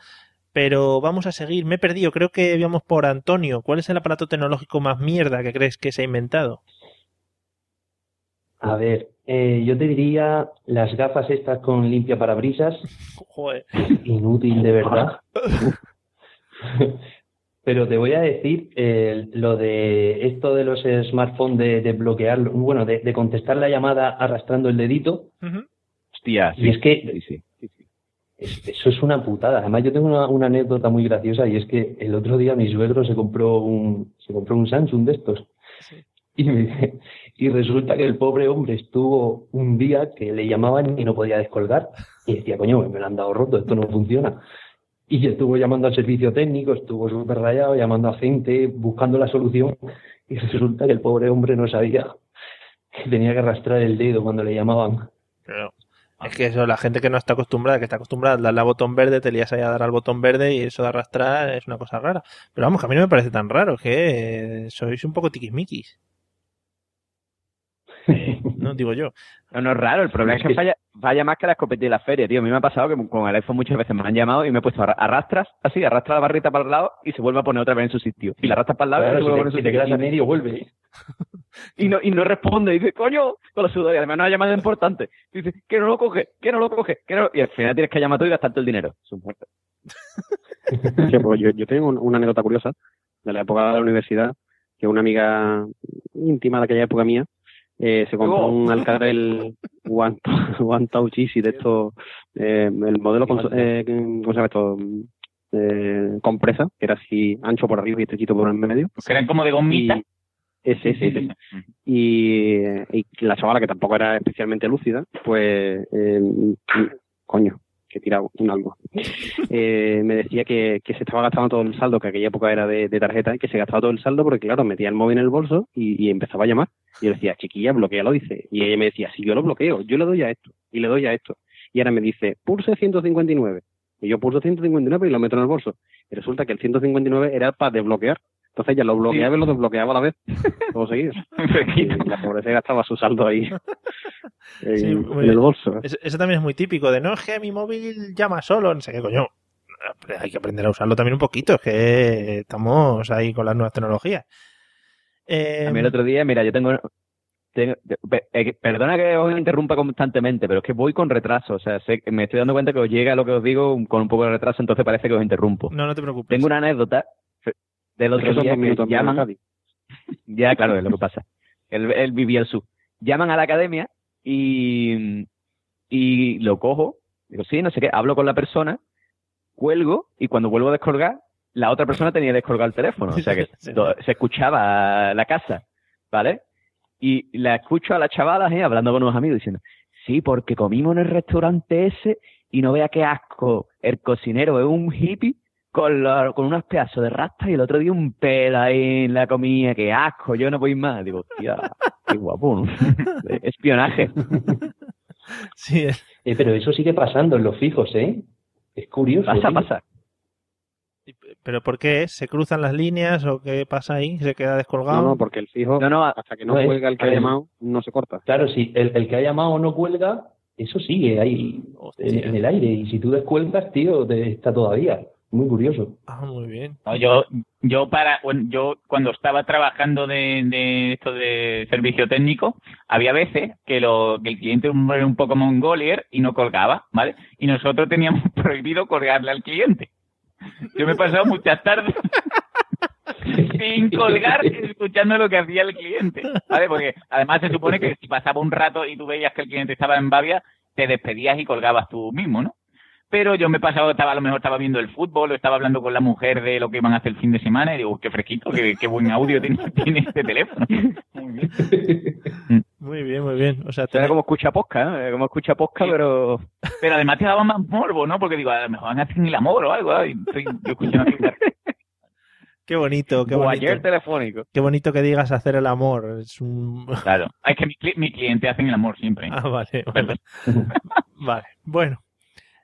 Pero vamos a seguir. Me he perdido, creo que íbamos por Antonio. ¿Cuál es el aparato tecnológico más mierda que crees que se ha inventado? A ver, eh, yo te diría las gafas estas con limpia parabrisas. Joder. Inútil de verdad. Pero te voy a decir eh, lo de esto de los smartphones de, de bloquear, bueno, de, de contestar la llamada arrastrando el dedito. Hostia, Y es que es- eso es una putada. Además, yo tengo una, una anécdota muy graciosa y es que el otro día mi suegro se compró un, se compró un Samsung de estos. Y, me dice- y resulta que el pobre hombre estuvo un día que le llamaban y no podía descolgar. Y decía, coño, me lo han dado roto, esto no funciona. Y estuvo llamando al servicio técnico, estuvo súper rayado, llamando a gente, buscando la solución. Y resulta que el pobre hombre no sabía que tenía que arrastrar el dedo cuando le llamaban. Pero es que eso, la gente que no está acostumbrada, que está acostumbrada a darle al botón verde, te lías ahí a dar al botón verde y eso de arrastrar es una cosa rara. Pero vamos, que a mí no me parece tan raro, que sois un poco tiquismiquis. no digo yo. No, no es raro, el problema es que falla, falla más que la escopeta de la feria, tío. A mí me ha pasado que con el iPhone muchas veces me han llamado y me he puesto arra- arrastras, así, arrastra la barrita para el lado y se vuelve a poner otra vez en su sitio. Y la arrastras para el lado Claro, y se vuelve a poner en su si te quedas sitio. a medio, vuelve. Y no, y no responde, y dice, coño, con la sudor, y además una llamada importante. Y dice, que no lo coge, que no lo coge, que no... Y al final tienes que llamar tú y gastarte el dinero. Es un muerto. Sí, pues yo, yo tengo un- una anécdota curiosa de la época de la universidad, que una amiga íntima de aquella época mía eh, se compró Oh. un Alcatel One, One Touch Easy de estos, eh, el modelo, con, eh, ¿cómo se llama esto? Eh, compresa, que era así ancho por arriba y estrechito por el medio. Que eran como de gomita. Y- ese, ese, ese. Y, y la chavala, que tampoco era especialmente lúcida, pues, eh, coño, he tirado un algo. Eh, me decía que, que se estaba gastando todo el saldo, que aquella época era de, tarjeta, y que se gastaba todo el saldo porque, claro, metía el móvil en el bolso y, empezaba a llamar. Y yo decía, chiquilla, bloquealo, dice. Y ella me decía, si yo lo bloqueo, yo le doy a esto, y le doy a esto. Y ahora me dice, pulse 159. Y yo pulso 159 y lo meto en el bolso. Y resulta que el 159 era para desbloquear. Entonces ella lo bloqueaba y lo desbloqueaba a la vez. Todo seguido. Y la pobre se gastaba su saldo ahí en, Sí, en el bolso. Eso, eso también es muy típico de no es que mi móvil llama solo, no sé qué coño. Hay que aprender a usarlo también un poquito, es que estamos ahí con las nuevas tecnologías. Eh, A mí el otro día, mira, yo tengo... eh, perdona que os interrumpa constantemente, pero es que voy con retraso. O sea, sé- me estoy dando cuenta que os llega lo que os digo con un poco de retraso, entonces parece que os interrumpo. No, no te preocupes. Tengo una anécdota del otro día que llaman... Ya, claro, es lo que pasa. Él, él vivía al sur. Llaman a la academia y, y lo cojo. Digo, sí, no sé qué. Hablo con la persona, cuelgo y cuando vuelvo a descolgar, la otra persona tenía descolgado el teléfono. O sea que se escuchaba la casa, ¿vale? Y la escucho a la chavala ¿eh? hablando con unos amigos diciendo, sí, porque comimos en el restaurante ese y no vea qué asco. El cocinero es un hippie con, la- con unos pedazos de rasta y el otro día un pelo ahí en la comida, qué asco, yo no voy más. Digo, hostia, qué guapo, ¿no? Espionaje. Sí, Eh, pero eso sigue pasando en los fijos, ¿eh? Es curioso. Pasa, tío. pasa. ¿Pero por qué? es? ¿Se cruzan las líneas o qué pasa ahí? ¿Se queda descolgado? No, no, porque el fijo, No, no, hasta que no, no es- cuelga el que ha el- llamado, no se corta. Claro, si el, el que ha llamado no cuelga, eso sigue ahí en, en el aire. Y si tú descuelgas, tío, te- está todavía. Muy curioso. Ah, muy bien. No, yo, yo para, bueno, yo cuando estaba trabajando de, de esto de servicio técnico, había veces que, lo, que el cliente era un poco mongolier y no colgaba, ¿vale? Y nosotros teníamos prohibido colgarle al cliente. Yo me he pasado muchas tardes sin colgar escuchando lo que hacía el cliente, ¿vale? Porque además se supone que si pasaba un rato y tú veías que el cliente estaba en babia, te despedías y colgabas tú mismo, ¿no? Pero yo me he pasado, estaba, a lo mejor estaba viendo el fútbol o estaba hablando con la mujer de lo que iban a hacer el fin de semana y digo, qué fresquito, qué, qué buen audio tiene, tiene este teléfono. Muy bien. Muy bien, muy bien. O sea, Era como escucha posca, ¿eh? como escucha posca, pero... Pero además te daba más morbo, ¿no? Porque digo, a lo mejor van a hacer el amor o algo. ¿eh? Y estoy yo escuchando Qué bonito, qué o bonito. ayer telefónico. Qué bonito que digas hacer el amor. Es un... Claro. Es que mi, cli- mi cliente hacen el amor siempre. Ah, vale, vale. Vale, bueno.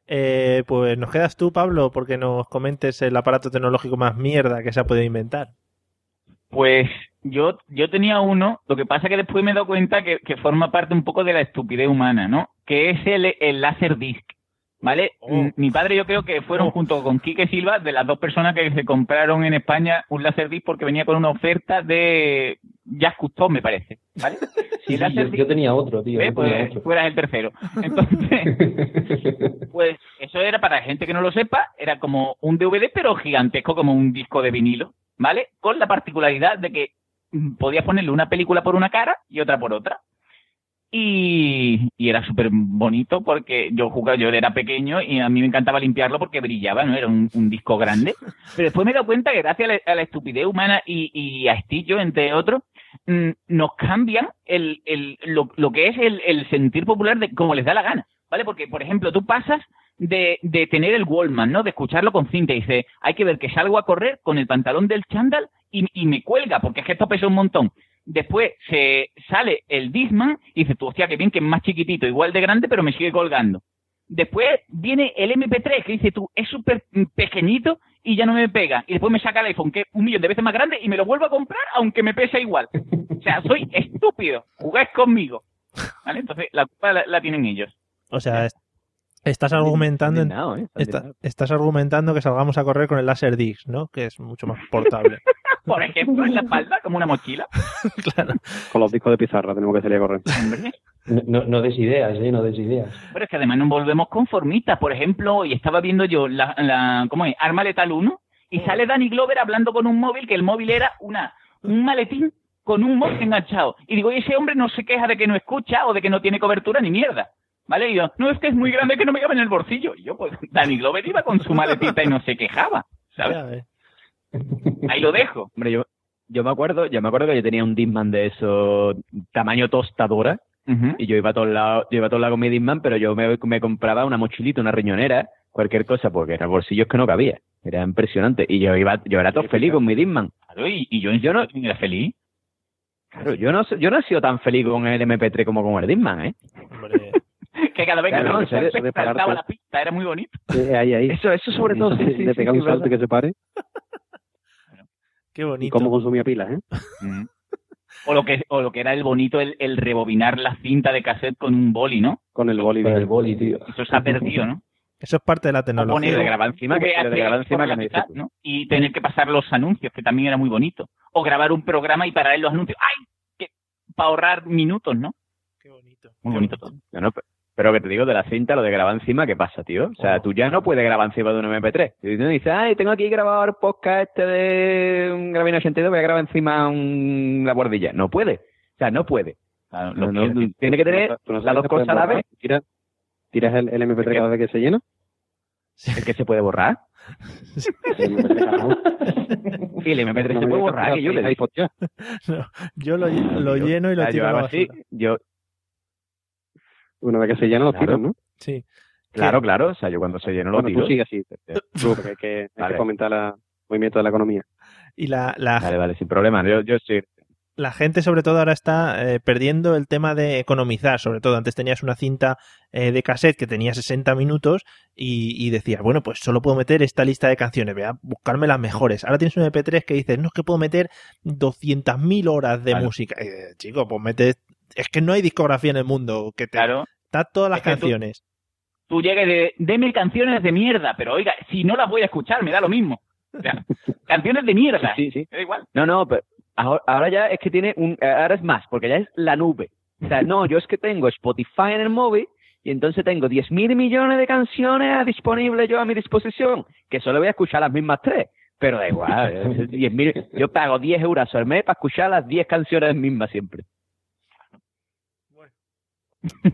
Eh, pues nos quedas tú, Pablo, porque nos comentes el aparato tecnológico más mierda que se ha podido inventar. Pues yo, yo tenía uno, lo que pasa que después me he dado cuenta que, que forma parte un poco de la estupidez humana, ¿no? Que es el, el láser disc, ¿vale? Mm, Mi padre yo creo que fueron junto con Quique Silva de las dos personas que se compraron en España un láser disc porque venía con una oferta de Jazz Custom, me parece, ¿vale? Sí, sí, yo, yo tenía otro, tío. Yo tenía Pues otro. tú eras el tercero. Entonces, pues eso era para gente que no lo sepa, era como un DVD pero gigantesco como un disco de vinilo, ¿vale? Con la particularidad de que mm, podías ponerle una película por una cara y otra por otra. Y, y era súper bonito porque yo jugaba, yo era pequeño y a mí me encantaba limpiarlo porque brillaba, ¿no? Era un, un disco grande. Pero después me he dado cuenta que gracias a la, a la estupidez humana y, y a Stillo, entre otros, mm, nos cambian el, el, lo, lo que es el, el sentir popular de como les da la gana, ¿vale? Porque, por ejemplo, tú pasas de, de tener el Wallman, ¿no? De escucharlo con cinta y dices, hay que ver que salgo a correr con el pantalón del chándal y, y me cuelga, porque es que esto pesa un montón. Después se sale el Disman y dices, tú, hostia, que bien, que es más chiquitito, igual de grande, pero me sigue colgando. Después viene el MP3 que dice tú, es súper pequeñito y ya no me pega. Y después me saca el iPhone, que es un millón de veces más grande, y me lo vuelvo a comprar, aunque me pesa igual. O sea, soy estúpido. Jugáis conmigo. ¿Vale? Entonces, la culpa la, la tienen ellos. O sea, es- estás argumentando en- ¿eh? está- estás argumentando que salgamos a correr con el láser disc, ¿no? Que es mucho más portable. Por ejemplo, en la espalda, como una mochila. Con los discos de pizarra tenemos que salir a correr. No, no, no des ideas, ¿eh? No des ideas. Pero es que además nos volvemos conformistas. Por ejemplo, hoy estaba viendo yo la, la ¿cómo es? Arma Letal 1 y sale Danny Glover hablando con un móvil, que el móvil era una un maletín con un móvil enganchado. Y digo, y ese hombre no se queja de que no escucha o de que no tiene cobertura ni mierda. ¿Vale? Y yo, no, es que es muy grande que no me cabe en el bolsillo. Y yo, pues, Danny Glover iba con su maletita y no se quejaba. ¿Sabes? Ahí lo dejo. Hombre, yo, yo me acuerdo, yo me acuerdo que yo tenía un Disman de eso, tamaño tostadora, y yo iba a todos lados, yo iba a todos lados con mi Disman, pero yo me, me compraba una mochilita, una riñonera, cualquier cosa, porque en el bolsillo es que no cabía. Era impresionante. Y yo iba, yo era todo feliz con mi Disman. Claro, y, y yo, Yo no- era feliz. Claro, yo no, yo no he sido tan feliz con el MP3 como con el Disman, ¿eh? Hombre, Que cada vez que Claro, de saltaba pararte. la pista, era muy bonito. Ahí, ahí. Eso, eso sobre todo, sí, de, sí, de sí, pegar sí, un salto que se pare. Qué Y bonito. cómo consumía pilas, ¿eh? O lo que, o lo que era el bonito, el, el rebobinar la cinta de cassette con un boli, ¿no? Con el boli. Con el boli, tío. Eso se ha perdido, ¿no? Eso es parte de la O tecnología. poner de grabar encima que- de grabar encima que me mitad. ¿no? Y tener que pasar los anuncios, que también era muy bonito. O grabar un programa y parar los anuncios. ¡Ay! Que, para ahorrar minutos, ¿no? Qué bonito. Muy bonito todo. No, pero que te digo de la cinta, lo de grabar encima, ¿qué pasa, tío? O sea, Oh. tú ya no puedes grabar encima de un MP3. Y tú dices, ay, tengo aquí grabado el podcast este de un Gravina 82, voy a grabar encima un... la guardilla. No puede. O sea, no puede. Claro, No, que- no, tiene que tener ¿Tú no las dos cosas a la vez. Tiras, tiras el, el MP3 cada vez que se llena. El que se puede borrar. El MP3 carajo. Y el MP3 No se puede borrar, que yo le. No, yo lo, lleno y lo tiro yo a la hago así, yo, Una vez que se llena los Claro. tiros, ¿no? Sí. claro, claro, o sea, yo cuando se lleno lo Bueno, tiro. tú sigue así. Tú, porque hay que, hay Vale. que fomentar el movimiento de la economía. Y la, la, Vale, vale, sin problema. Yo, yo sí. la gente sobre todo ahora está eh, perdiendo el tema de economizar, sobre todo antes tenías una cinta eh, de cassette que tenía 60 minutos y, y decías, bueno, pues solo puedo meter esta lista de canciones, voy a buscarme las mejores. Ahora tienes un MP3 que dices, no es que puedo meter 200.000 horas de Claro. música. Dices, chico, pues mete... Es que no hay discografía en el mundo que te... Claro. Está todas las Es que tú- canciones. Tú llegas de, deme canciones de mierda, pero oiga, si no las voy a escuchar, me da lo mismo. O sea, canciones de mierda. Sí, sí. Da igual. No, no, pero ahora, ahora ya es que tiene un... Ahora es más, porque ya es la nube. O sea, no, yo es que tengo Spotify en el móvil y entonces tengo 10.000 millones de canciones disponibles yo a mi disposición, que solo voy a escuchar las mismas tres. Pero da igual, eh, 10.000 yo pago 10 euros al mes para escuchar las 10 canciones mismas siempre.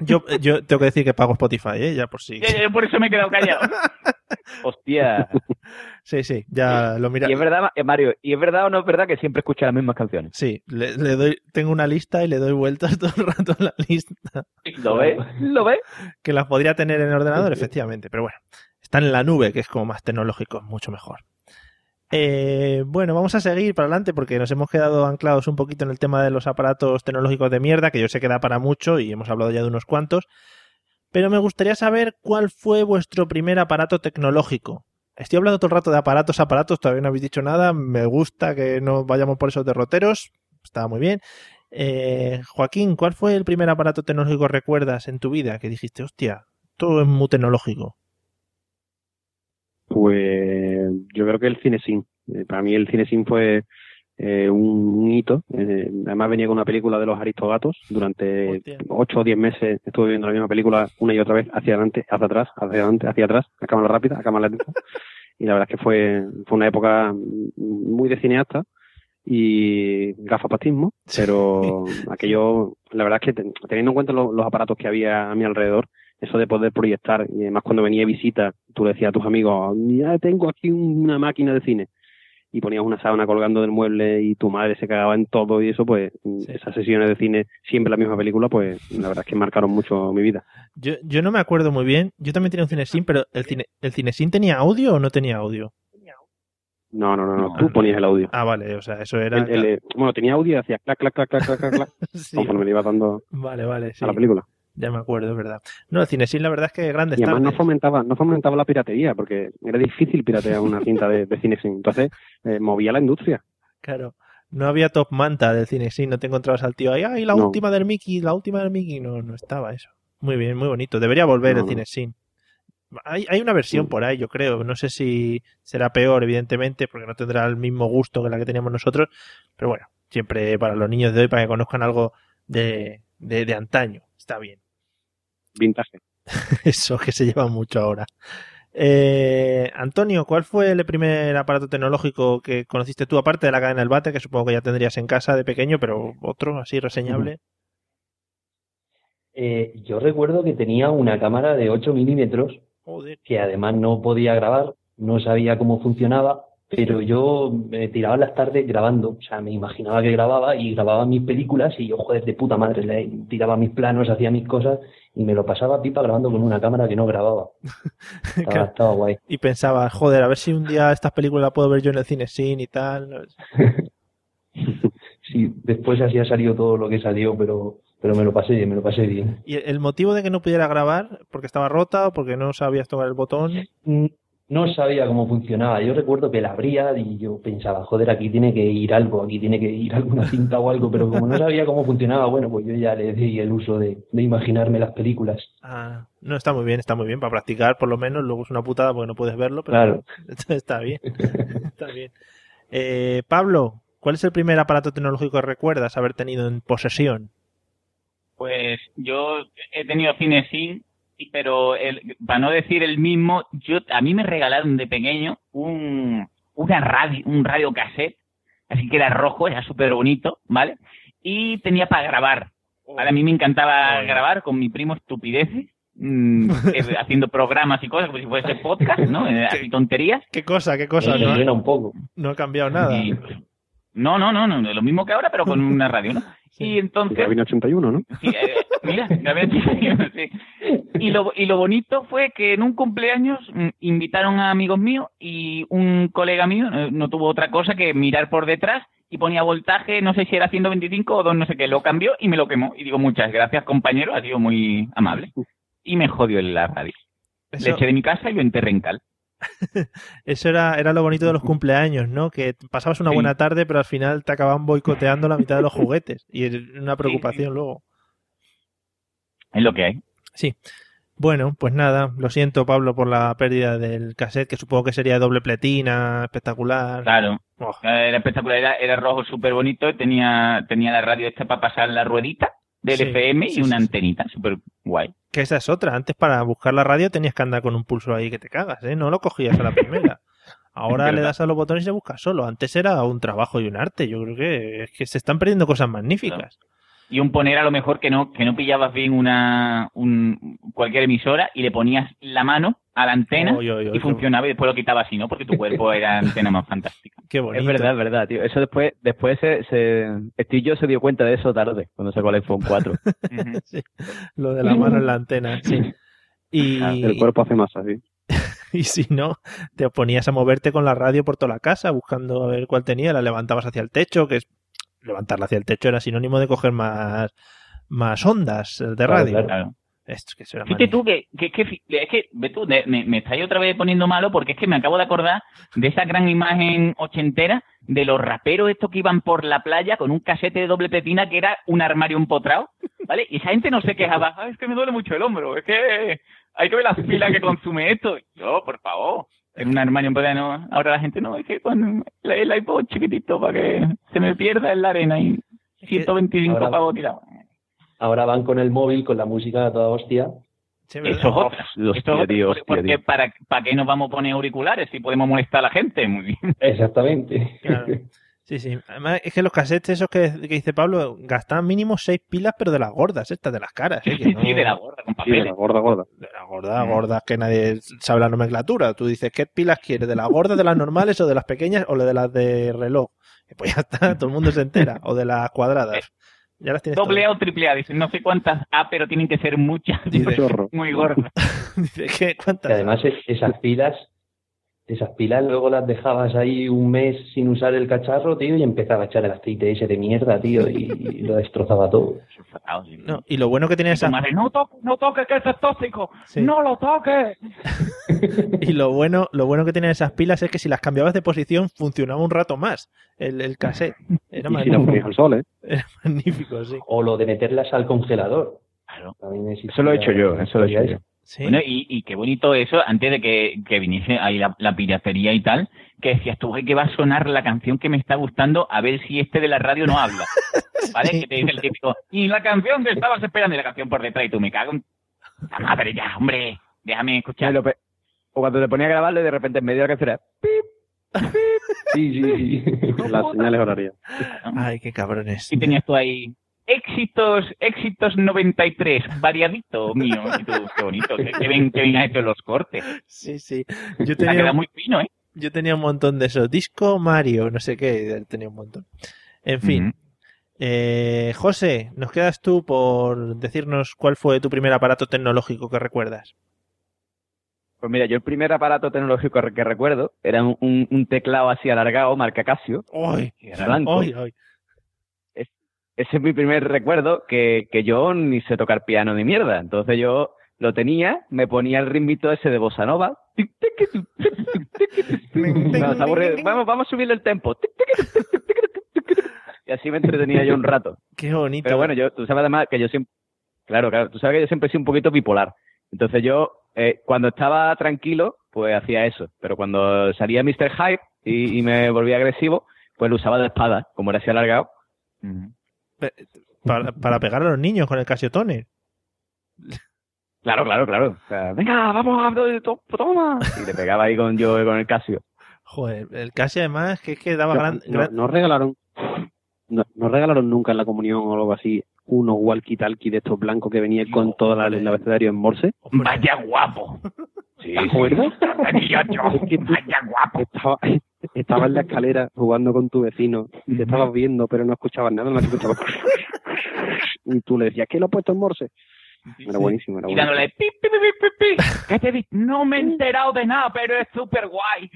Yo, yo tengo que decir que pago Spotify, ¿eh? Ya por sí. Yo, yo por eso me he quedado callado. Hostia. Sí, sí, ya lo mira. Y es verdad, eh, Mario, y es verdad o no es verdad que siempre escucha las mismas canciones. Sí, le, le doy, tengo una lista y le doy vueltas todo el rato a la lista. ¿Lo ves? ¿Lo ves? Que las podría tener en el ordenador, efectivamente, pero bueno, están en la nube, que es como más tecnológico, mucho mejor. Eh, bueno, vamos a seguir para adelante porque nos hemos quedado anclados un poquito en el tema de los aparatos tecnológicos de mierda, que yo sé que da para mucho y hemos hablado ya de unos cuantos. Pero me gustaría saber cuál fue vuestro primer aparato tecnológico. Estoy hablando todo el rato de aparatos, aparatos, todavía no habéis dicho nada. Me gusta que no vayamos por esos derroteros. Está muy bien. Eh, Joaquín, ¿cuál fue el primer aparato tecnológico que recuerdas en tu vida que dijiste, hostia, todo es muy tecnológico? Pues yo creo que el CineSyn. Eh, para mí el CineSyn fue eh, un, hito. Eh, además venía con una película de los Aristogatos. Durante ocho o diez meses estuve viendo la misma película una y otra vez, hacia adelante, hacia atrás, hacia adelante, hacia atrás, a cámara rápida, a cámara lenta. Y la verdad es que fue, fue una época muy de cineasta y gafapatismo, pero aquello, la verdad es que te- teniendo en cuenta lo- los aparatos que había a mi alrededor, eso de poder proyectar, y además cuando venía visita, tú le decías a tus amigos, ya tengo aquí una máquina de cine, y ponías una sábana colgando del mueble y tu madre se cagaba en todo y eso, pues esas sesiones de cine, siempre la misma película, pues la verdad es que marcaron mucho mi vida. Yo, yo no me acuerdo muy bien. Yo también tenía un CineSyn, pero ¿el, cine, ¿el CineSyn tenía audio o no tenía audio? No, no, no, no, tú ponías el audio. Ah, vale, o sea, eso era... El- el, eh, bueno, tenía audio y hacía clac, clac, clac, clac, clac, clac, clac, Sí. conforme le iba dando Vale, vale, sí. a la película. Ya me acuerdo, es verdad. No, el CineSyn la verdad es que grandes Y además no fomentaba, no fomentaba la piratería, porque era difícil piratear una cinta de, de cine sin. Entonces, eh, movía la industria. Claro. No había top manta del CineSyn, no te encontrabas al tío ahí, ¡ay, la No. última del Mickey, la última del Mickey! No, no estaba eso. Muy bien, muy bonito. Debería volver No, el no. CineSyn. Hay, hay una versión por ahí, yo creo. No sé si será peor, evidentemente, porque no tendrá el mismo gusto que la que teníamos nosotros. Pero bueno, siempre para los niños de hoy, para que conozcan algo de, de, de antaño. Está bien. Vintage. Eso que se lleva mucho ahora. Eh, Antonio, ¿cuál fue el primer aparato tecnológico que conociste tú, aparte de la cadena del bate, que supongo que ya tendrías en casa de pequeño, pero otro así reseñable? Eh, yo recuerdo que tenía una cámara de 8 milímetros que además no podía grabar, no sabía cómo funcionaba, pero yo me tiraba las tardes grabando, o sea, me imaginaba que grababa y grababa mis películas y yo, joder, de puta madre, le tiraba mis planos, hacía mis cosas y me lo pasaba pipa grabando con una cámara que no grababa. Estaba, Claro. estaba guay. Y pensaba, joder, a ver si un día estas películas las puedo ver yo en el cine sin y tal. Sí, después así ha salido todo lo que salió, pero, pero me lo pasé bien, me lo pasé bien. ¿Y el motivo de que no pudiera grabar? ¿Porque estaba rota o porque no sabías tocar el botón? No sabía cómo funcionaba. Yo recuerdo que la abría y yo pensaba, joder, aquí tiene que ir algo, aquí tiene que ir alguna cinta o algo, pero como no sabía cómo funcionaba, bueno, pues yo ya le di el uso de, de imaginarme las películas. Ah, no, está muy bien, está muy bien. Para practicar, por lo menos, luego es una putada porque no puedes verlo, pero Claro. está bien. Está bien. Eh, Pablo, ¿cuál es el primer aparato tecnológico que recuerdas haber tenido en posesión? Pues yo he tenido CineSyn, pero el, para no decir el mismo, yo a mí me regalaron de pequeño un una radio, un radio cassette, así que era rojo, era súper bonito, ¿vale? Y tenía para grabar. ¿vale? A mí me encantaba grabar con mi primo estupideces, mm, eh, haciendo programas y cosas como si fuese podcast, ¿no? Eh, Así tonterías. ¿Qué cosa, qué cosa? Me No, un poco. no ha cambiado nada. Y- no, no, no, no, lo mismo que ahora, pero con una radio, ¿no? Y entonces, Gabino 81, ¿no? Sí, eh, mira, sí. Y lo, y lo bonito fue que en un cumpleaños mm, invitaron a amigos míos y un colega mío eh, no tuvo otra cosa que mirar por detrás y ponía voltaje, no sé si era 125 o 2, no sé qué, lo cambió y me lo quemó. Y digo, muchas gracias, compañero, ha sido muy amable. Y me jodió la radio. Eso- Le eché de mi casa y lo enterré en cal. Eso era, era lo bonito de los cumpleaños, ¿no? Que pasabas una Sí. buena tarde, pero al final te acababan boicoteando la mitad de los juguetes. Y una preocupación luego. Es lo que hay. Sí. Bueno, pues nada, lo siento Pablo por la pérdida del cassette, que supongo que sería doble pletina, espectacular. Claro. Oh. Era espectacular, era, era rojo súper bonito, tenía, tenía la radio esta para pasar la ruedita del Sí, FM y una sí, antenita, súper guay. Que esa es otra. Antes para buscar la radio tenías que andar con un pulso ahí que te cagas, ¿eh? No lo cogías a la primera. Ahora le das a los botones y se busca solo. Antes era un trabajo y un arte. Yo creo que es que se están perdiendo cosas magníficas. Y un poner a lo mejor que no que no pillabas bien una un, cualquier emisora y le ponías la mano a la antena y funcionaba y después lo quitabas así, ¿no? Porque tu cuerpo era antena más fantástica. Qué bonito. Es verdad, es verdad, tío. Eso después, después se, se, Steve Jobs se dio cuenta de eso tarde, cuando sacó el iPhone 4. Sí, Lo de la mano en la antena, sí. Y El cuerpo hace masa, sí. y si no, te ponías a moverte con la radio por toda la casa buscando a ver cuál tenía, la levantabas hacia el techo, que es levantarla hacia el techo era sinónimo de coger más, más ondas de radio. Claro. Esto, que Fíjate tú que, que, que- es que, ve tú, me, me- me estáis otra vez poniendo malo porque es que me acabo de acordar de esa gran imagen ochentera de los raperos estos que iban por la playa con un casete de doble pepina que era un armario empotrado, ¿vale? Y esa gente no se quejaba, "Ah, es que me duele mucho el hombro, es que hay que ver las pilas que consume esto. Yo, por favor, en un armario empotrado, no. ahora la gente no, es que con el, iPod chiquitito para que se me pierda en la arena y 125 ahora- pavos tirados. Ahora van con el móvil, con la música a toda hostia. Eso es otra. Eso es otra, porque- porque para, ¿para qué nos vamos a poner auriculares si podemos molestar a la gente? Muy bien. Exactamente. Claro. Sí, sí. Además, es que los cassettes esos que, que dice Pablo gastaban mínimo seis pilas, pero de las gordas, estas, de las caras. ¿eh? Que Sí, no- sí, de la gorda, con Sí, de la gorda, gorda. De las gordas, gordas, que nadie sabe la nomenclatura. Tú dices, ¿qué pilas quieres? ¿De las gordas, de las normales o de las pequeñas o de las de reloj? Y pues ya está, todo el mundo se entera. O de las cuadradas. Ya las tienes Doble A todas. o triple A, dicen no sé cuántas A, pero tienen que ser muchas. Dice-. Muy gordas. Dice, ¿qué? ¿Cuántas? Y además es- esas pilas, esas pilas luego las dejabas ahí un mes sin usar el cacharro, tío, y empezaba a echar el aceite ese de mierda, tío, y, y lo destrozaba todo. No, y lo bueno que tenía esa madre, no toques, no toques, que eso es tóxico. Sí. No lo toques. y lo bueno, lo bueno que tenían esas pilas es que si las cambiabas de posición funcionaba un rato más el, el cassette. Era Y si sol, ¿eh? Era magnífico, sí. O lo de meterlas al congelador. Claro. También Eso lo he hecho yo, eso lo he hecho yo. Sí. Bueno, y, y qué bonito eso, antes de que, que viniese ahí la, la piratería y tal, que decías tú, "Ay, que va a sonar la canción que me está gustando, a ver si este de la radio no habla. ¿Vale? Sí. Que te dice el típico, y la canción que estabas esperando, y la canción por detrás, y tú me cago en... La madre ya, hombre, déjame Me escuchar. pe- O cuando te ponía a grabarlo y de repente en medio de la canción era, Sí, sí, sí. Las señales horarias. Ay, qué cabrones. Y tenías tú ahí, éxitos, éxitos 93, variadito mío. Y tú, qué bonito, qué, qué bien, qué bien has hecho los cortes. Sí, sí. Yo tenía, quedado muy fino, ¿eh? yo tenía un montón de esos. Disco Mario, no sé qué, tenía un montón. En fin. Eh, José, nos quedas tú por decirnos cuál fue tu primer aparato tecnológico que recuerdas. Pues mira, yo el primer aparato tecnológico que recuerdo era un, un- un teclado así alargado, marca Casio, ¡Ay! era blanco. ¡Ay, ay! Ese es mi primer recuerdo, que, que yo ni sé tocar piano ni mierda. Entonces yo lo tenía, me ponía el ritmito ese de bossa nova. No. Vamos, vamos a subirle el tempo. Y así me entretenía yo un rato. ¡Qué bonito! Pero bueno, yo, tú sabes además que yo siempre, claro, claro, tú sabes que yo siempre he sido un poquito bipolar. Entonces yo, eh, cuando estaba tranquilo, pues hacía eso. Pero cuando salía Mr. Hype y, y me volvía agresivo, pues lo usaba de espada, como era así alargado. Para, para pegar a los niños con el Casiotone. Claro, claro, claro. O sea, venga, vamos a to- toma. Y le pegaba ahí con yo con el Casio. Joder, el Casio además que es que daba gran... no- gran- no regalaron, no, no regalaron nunca en la comunión o algo así unos walkie-talkie de estos blancos que venían con todo la- el abecedario en morse. Vaya guapo. Sí, ¿Te acuerdas? Vaya guapo. Estaba, estaba en la escalera jugando con tu vecino y te estabas viendo, pero no escuchabas nada, no escuchabas. Y tú le decías, ¿qué lo he puesto en morse? Era buenísimo, era Y buenísimo. dándole pi, pi, pi, pi, pi, pi. ¿Qué te di? No me he enterado de nada, pero es súper guay.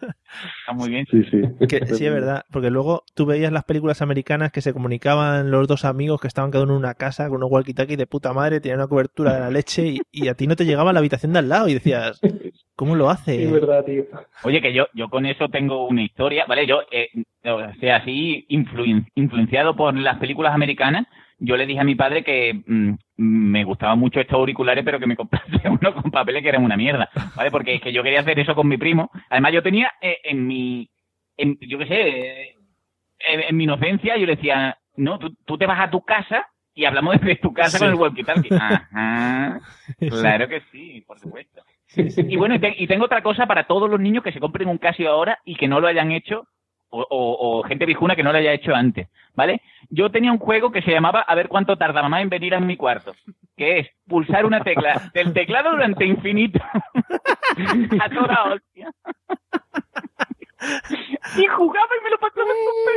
Está muy bien. Sí, sí. que- sí, es verdad, porque luego tú veías las películas americanas que se comunicaban los dos amigos que estaban cada uno en una casa con unos walkie-talkie de puta madre, tenían una cobertura de la leche y, y a ti no te llegaba a la habitación de al lado y decías, ¿cómo lo hace? Es verdad, tío. Oye, que yo, yo con eso tengo una historia, ¿vale? Yo, eh, o sea, así, influen- influenciado por las películas americanas, yo le dije a mi padre que mm, me gustaban mucho estos auriculares, pero que me comprase uno con papeles que eran una mierda, ¿vale? Porque es que yo quería hacer eso con mi primo. Además, yo tenía eh, en mi, en, yo qué sé, eh, en, en mi inocencia, yo le decía, no, tú, tú te vas a tu casa y hablamos desde tu casa Sí. con el walkie-talkie. Ajá, claro que sí, por supuesto. Y bueno, y, te- y tengo otra cosa para todos los niños que se compren un Casio ahora y que no lo hayan hecho, o, o- o gente viejuna que no lo haya hecho antes, ¿vale? Yo tenía un juego que se llamaba a ver cuánto tarda mamá en venir a mi cuarto, que es pulsar una tecla del teclado durante infinito. a toda hostia. y jugaba y me lo pasaba súper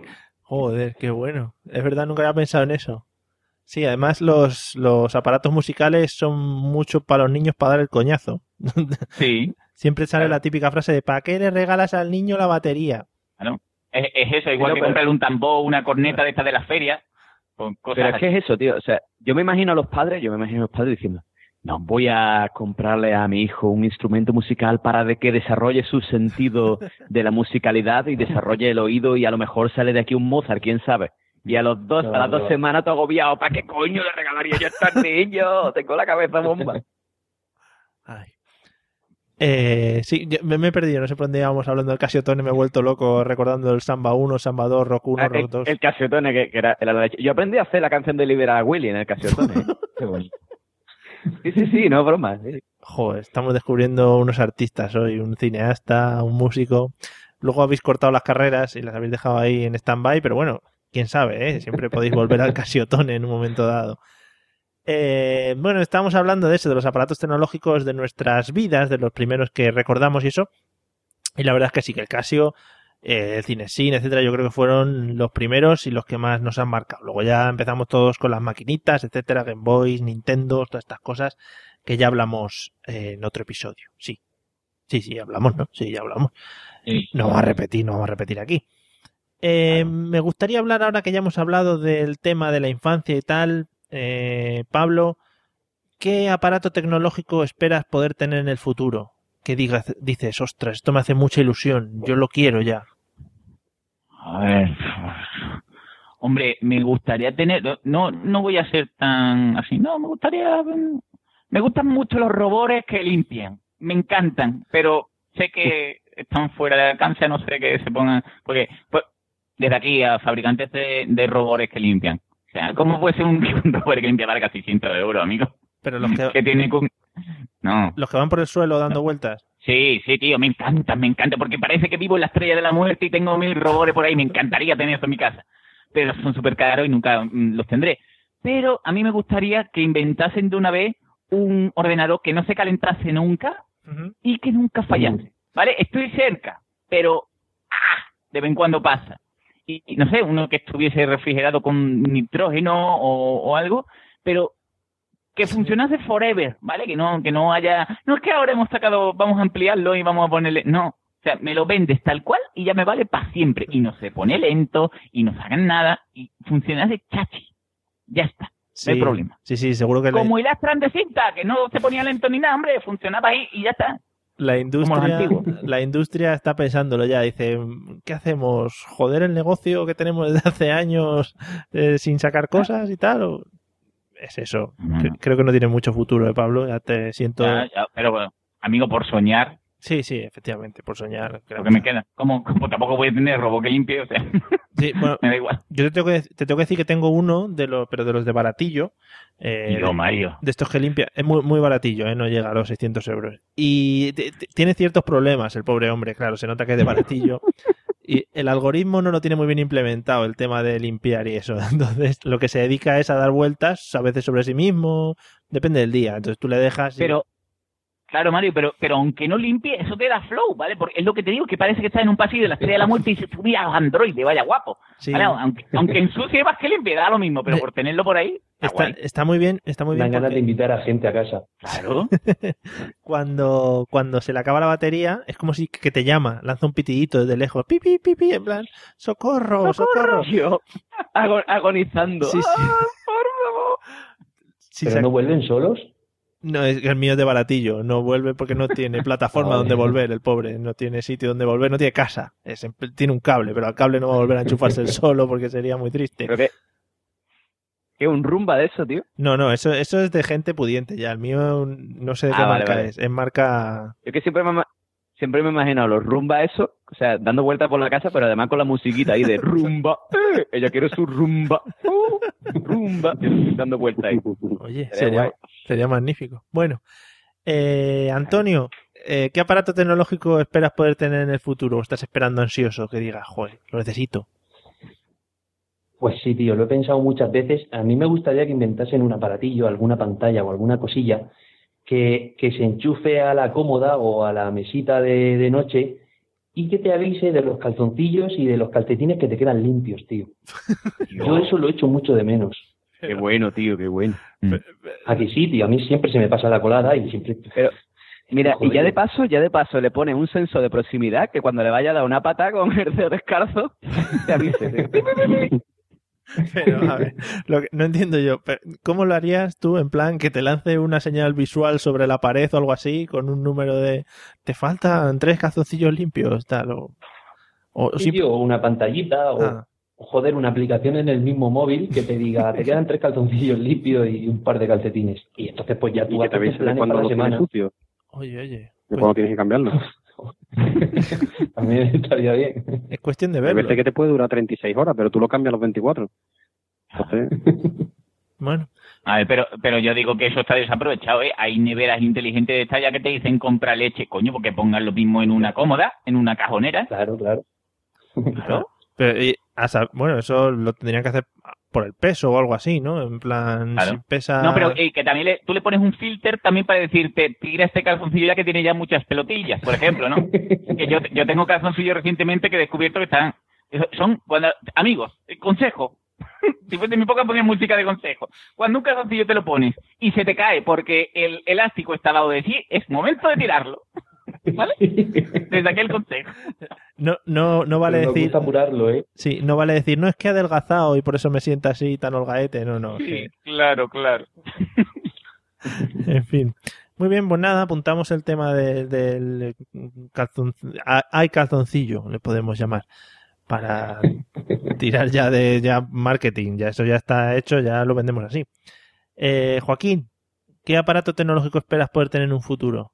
bien. Joder, qué bueno. Es verdad, nunca había pensado en eso. Sí, además los, los aparatos musicales son mucho para los niños para dar el coñazo. Sí. Siempre sale la típica frase de ¿para qué le regalas al niño la batería? Claro. Es, es eso, igual que pero- comprarle un tambor, una corneta de estas de las ferias, con cosas Pero es que es eso, tío. O sea, yo me imagino a los padres, yo me imagino a los padres diciendo, no voy a comprarle a mi hijo un instrumento musical para de que desarrolle su sentido de la musicalidad y desarrolle el oído y a lo mejor sale de aquí un Mozart, quién sabe. Y a los dos, a las dos semanas, todo agobiado. ¿Para qué coño le regalaría yo a estos niños? Tengo la cabeza bomba. Ay. Eh, sí, me, me he perdido, no sé por dónde íbamos hablando del Casiotone, me he vuelto loco recordando el Samba 1, Samba 2, Rock 1, Ah, Rock el, 2. el Casiotone, que, que era, era la leche. Yo aprendí a hacer la canción de Libera a Willy en el Casiotone. ¿eh? Qué. Sí, sí, sí, no broma. sí. Joder, estamos descubriendo unos artistas hoy, un cineasta, un músico. Luego habéis cortado las carreras y las habéis dejado ahí en stand-by, pero bueno, quién sabe, ¿eh? Siempre podéis volver al Casiotone en un momento dado. Eh, bueno, estábamos hablando de eso, de los aparatos tecnológicos de nuestras vidas, de los primeros que recordamos y eso. Y la verdad es que sí, que el Casio, eh, el Cinesin, etcétera, yo creo que fueron los primeros y los que más nos han marcado. Luego ya empezamos todos con las maquinitas, etcétera, Game Boys, Nintendo, todas estas cosas que ya hablamos eh, en otro episodio. Sí. Sí, sí, hablamos, ¿no? Sí, ya hablamos. No vamos a repetir, no vamos a repetir aquí. Eh, Me gustaría hablar ahora que ya hemos hablado del tema de la infancia y tal. Eh, Pablo, ¿qué aparato tecnológico esperas poder tener en el futuro? Que digas, dices, ostras, esto me hace mucha ilusión, yo lo quiero ya. A ver. Hombre, me gustaría tener. No, no voy a ser tan así. No, me gustaría. Me gustan mucho los robores que limpian. Me encantan, pero sé que están fuera de alcance, a no sé que se pongan. Porque, pues, desde aquí a fabricantes de, de robores que limpian. O sea, ¿cómo puede ser un, un robot que limpia valga 600 euros, amigo? Pero los que, Que tiene con. No. los que van por el suelo dando vueltas. Sí, sí, tío, me encanta, me encanta, porque parece que vivo en la estrella de la muerte y tengo mil robores por ahí, me encantaría tener eso en mi casa. Pero son súper caros y nunca mm, los tendré. Pero a mí me gustaría que inventasen de una vez un ordenador que no se calentase nunca y que nunca fallase. ¿Vale? Estoy cerca, pero ¡ah! de vez en cuando pasa. Y, y no sé, uno que estuviese refrigerado con nitrógeno o, o algo, pero que funcionase forever, ¿vale? Que no, que no haya, no es que ahora hemos sacado, vamos a ampliarlo y vamos a ponerle, no, o sea, me lo vendes tal cual y ya me vale para siempre y no se pone lento y no sacan nada y funcionase chachi, ya está, no hay problema. Sí, sí, seguro que Como el Astran de cinta, que no se ponía lento ni nada, hombre, funcionaba ahí y ya está. La industria, la industria está pensándolo ya. Dice, ¿qué hacemos? ¿Joder el negocio que tenemos desde hace años eh, sin sacar cosas y tal? ¿O Es eso. Cre- Creo que no tiene mucho futuro, ¿eh, Pablo? Ya te siento... Ya, ya, pero bueno, amigo, por soñar, Sí, sí, efectivamente, por soñar. creo lo que me queda. Como, como tampoco voy a tener robot que limpie, o sea, Sí, bueno, me da igual. yo te tengo, que, te tengo que decir que tengo uno, de los, pero de los de baratillo. eh, Yo, Mario. de estos que limpia. Es muy, muy baratillo, ¿eh? no llega a los 600 euros. Y te- te- tiene ciertos problemas el pobre hombre, claro, se nota que es de baratillo. y el algoritmo no lo tiene muy bien implementado, el tema de limpiar y eso. Entonces, lo que se dedica es a dar vueltas, a veces sobre sí mismo, depende del día. Entonces tú le dejas. y- Pero, claro, Mario, pero, pero aunque no limpie, eso te da flow, ¿vale? Porque es lo que te digo, que parece que estás en un pasillo de la estrella de la muerte y se subía a los androides, vaya guapo. Sí. ¿vale? Aunque, aunque ensucie más que limpie, da lo mismo, pero por tenerlo por ahí, está está, guay. está muy bien, está muy bien. ganas de porque invitar a gente a casa. Claro. cuando, cuando se le acaba la batería, es como si que te llama, lanza un pitidito desde lejos, pi, pi, pi, pi, en plan, socorro, socorro. Yo, ago- agonizando. Sí, sí. ¡Ah, por favor! Sí, ¿Pero se- no vuelven solos? No, es el mío es de baratillo, no vuelve porque no tiene plataforma donde volver, el pobre, no tiene sitio donde volver, no tiene casa, Es en- tiene un cable, pero al cable no va a volver a enchufarse el solo porque sería muy triste. Pero que un rumba de eso, tío. No, no, eso, eso es de gente pudiente ya, el mío no sé de qué Ah, vale, marca vale. es, es marca... Yo que siempre me, siempre me he imaginado los rumba eso, o sea, dando vueltas por la casa, pero además con la musiquita ahí de rumba. ¡Eh! Ella quiere su rumba. ¡Uh! rumba. Dando vueltas ahí. Oye, Sería magnífico. Bueno, eh, Antonio, eh, ¿qué aparato tecnológico esperas poder tener en el futuro? ¿O estás esperando ansioso que digas, joder, lo necesito? Pues sí, tío, lo he pensado muchas veces. A mí me gustaría que inventasen un aparatillo, alguna pantalla o alguna cosilla que, que se enchufe a la cómoda o a la mesita de, de noche y que te avise de los calzoncillos y de los calcetines que te quedan limpios, tío. Yo eso lo echo mucho de menos. Qué bueno, tío, qué bueno. Aquí sí, tío, a mí siempre se me pasa la colada y siempre... Pero, Mira, y ya de paso, ya de paso le pones un sensor de proximidad que cuando le vaya a dar una pata con el dedo descalzo, te avise. Pero, a ver, lo que- no entiendo yo. pero, ¿Cómo lo harías tú en plan que te lance una señal visual sobre la pared o algo así con un número de te faltan tres calzoncillos limpios, tal o, o Sí, sim- tío, o una pantallita o, Ah. joder, una aplicación en el mismo móvil que te diga, te quedan tres calzoncillos limpios y un par de calcetines. Y entonces pues ya Y tú que haces te cuando para la semana. sucio, Oye, oye. de pues, cuando tienes que cambiarlo. También estaría bien. es cuestión de verlo. veces que te puede durar 36 horas, pero tú lo cambias a los 24. Entonces, Bueno, A ver, pero, pero yo digo que eso está desaprovechado, ¿eh? Hay neveras inteligentes de esta ya que te dicen compra leche, coño, porque pongan lo mismo en una cómoda, en una cajonera. Claro, claro. claro. Pero, y, bueno, eso lo tendrían que hacer por el peso o algo así, ¿no? En plan, Claro. si pesa... No, pero eh, que también le- tú le pones un filter también para decirte, tira este calzoncillo ya que tiene ya muchas pelotillas, por ejemplo, ¿no? que yo, yo tengo calzoncillos recientemente que he descubierto que están, son, cuando, amigos, eh, consejo, si fuese mi época ponía música de consejo, cuando un calzoncillo te lo pones y se te cae porque el elástico está dado de sí, es momento de tirarlo, ¿vale? Desde aquí el consejo. No, no, no vale decir... gusta apurarlo, ¿eh? Sí, no vale decir, no es que he adelgazado y por eso me sienta así tan holgaete. No, no. Sí, que- claro, claro. En fin. Muy bien, pues nada, apuntamos el tema de- del calzon... ah, Hay calzoncillo, le podemos llamar. Para tirar ya de ya marketing. Ya eso ya está hecho, ya lo vendemos así. Eh, Joaquín, ¿qué aparato tecnológico esperas poder tener en un futuro?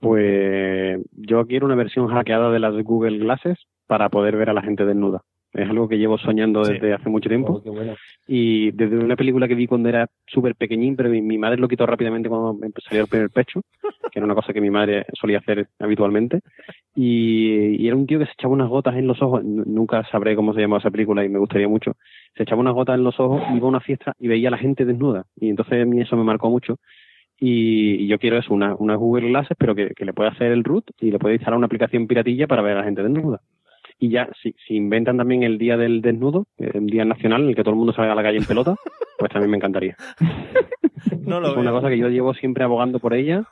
Pues yo quiero una versión hackeada de las Google Glasses para poder ver a la gente desnuda. Es algo que llevo soñando Sí. desde hace mucho tiempo. Oh, bueno. Y desde una película que vi cuando era súper pequeñín, pero mi, mi madre lo quitó rápidamente cuando me salió el primer pecho, que era una cosa que mi madre solía hacer habitualmente. Y, y era un tío que se echaba unas gotas en los ojos, nunca sabré cómo se llamaba esa película y me gustaría mucho. Se echaba unas gotas en los ojos, iba a una fiesta y veía a la gente desnuda. Y entonces a mí eso me marcó mucho. Y, y yo quiero eso, una, una Google Glasses, pero que, que le pueda hacer el root y le pueda instalar una aplicación piratilla para ver a la gente desnuda. Y ya, si, si inventan también el Día del Desnudo, eh, el Día Nacional, en el que todo el mundo salga a la calle en pelota, pues también me encantaría. No lo es una veo. cosa que yo llevo siempre abogando por ella,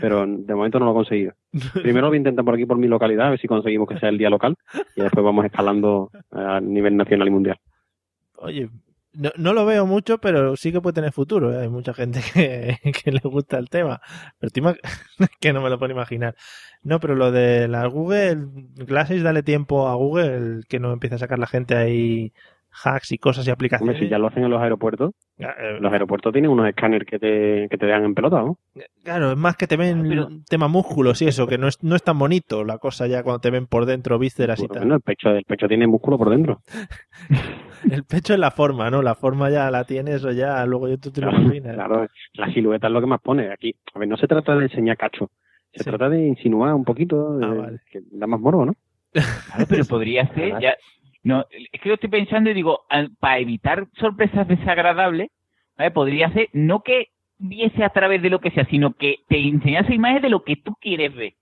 pero de momento no lo he conseguido. Primero lo voy a intentar por aquí, por mi localidad, a ver si conseguimos que sea el día local, y después vamos escalando a nivel nacional y mundial. Oye, no, no lo veo mucho, pero sí que puede tener futuro. ¿eh? Hay mucha gente que, que le gusta el tema. Pero te ima- que no me lo puedo imaginar. No, pero lo de las Google Glasses, dale tiempo a Google que no empiece a sacar la gente ahí hacks y cosas y aplicaciones. Hombre, si ya lo hacen en los aeropuertos, Ya, eh, los aeropuertos tienen unos escáneres que te, que te dan en pelota, ¿no? Claro, es más que te ven tema músculos y eso, que no es, no es tan bonito la cosa ya cuando te ven por dentro vísceras y Bueno, tal. el pecho, el pecho tiene músculo por dentro. El pecho es la forma, ¿no? La forma ya la tienes o ya luego yo tú te lo Claro, imaginas. claro, la silueta es lo que más pone aquí. A ver, no se trata de enseñar cacho, se Sí. trata de insinuar un poquito, de- Ah, vale. que da más morbo, ¿no? Claro, pero podría ser, ya, no, es que lo estoy pensando y digo, al- para evitar sorpresas desagradables, ¿vale? podría ser no que viese a través de lo que sea, sino que te enseñase imágenes de lo que tú quieres ver.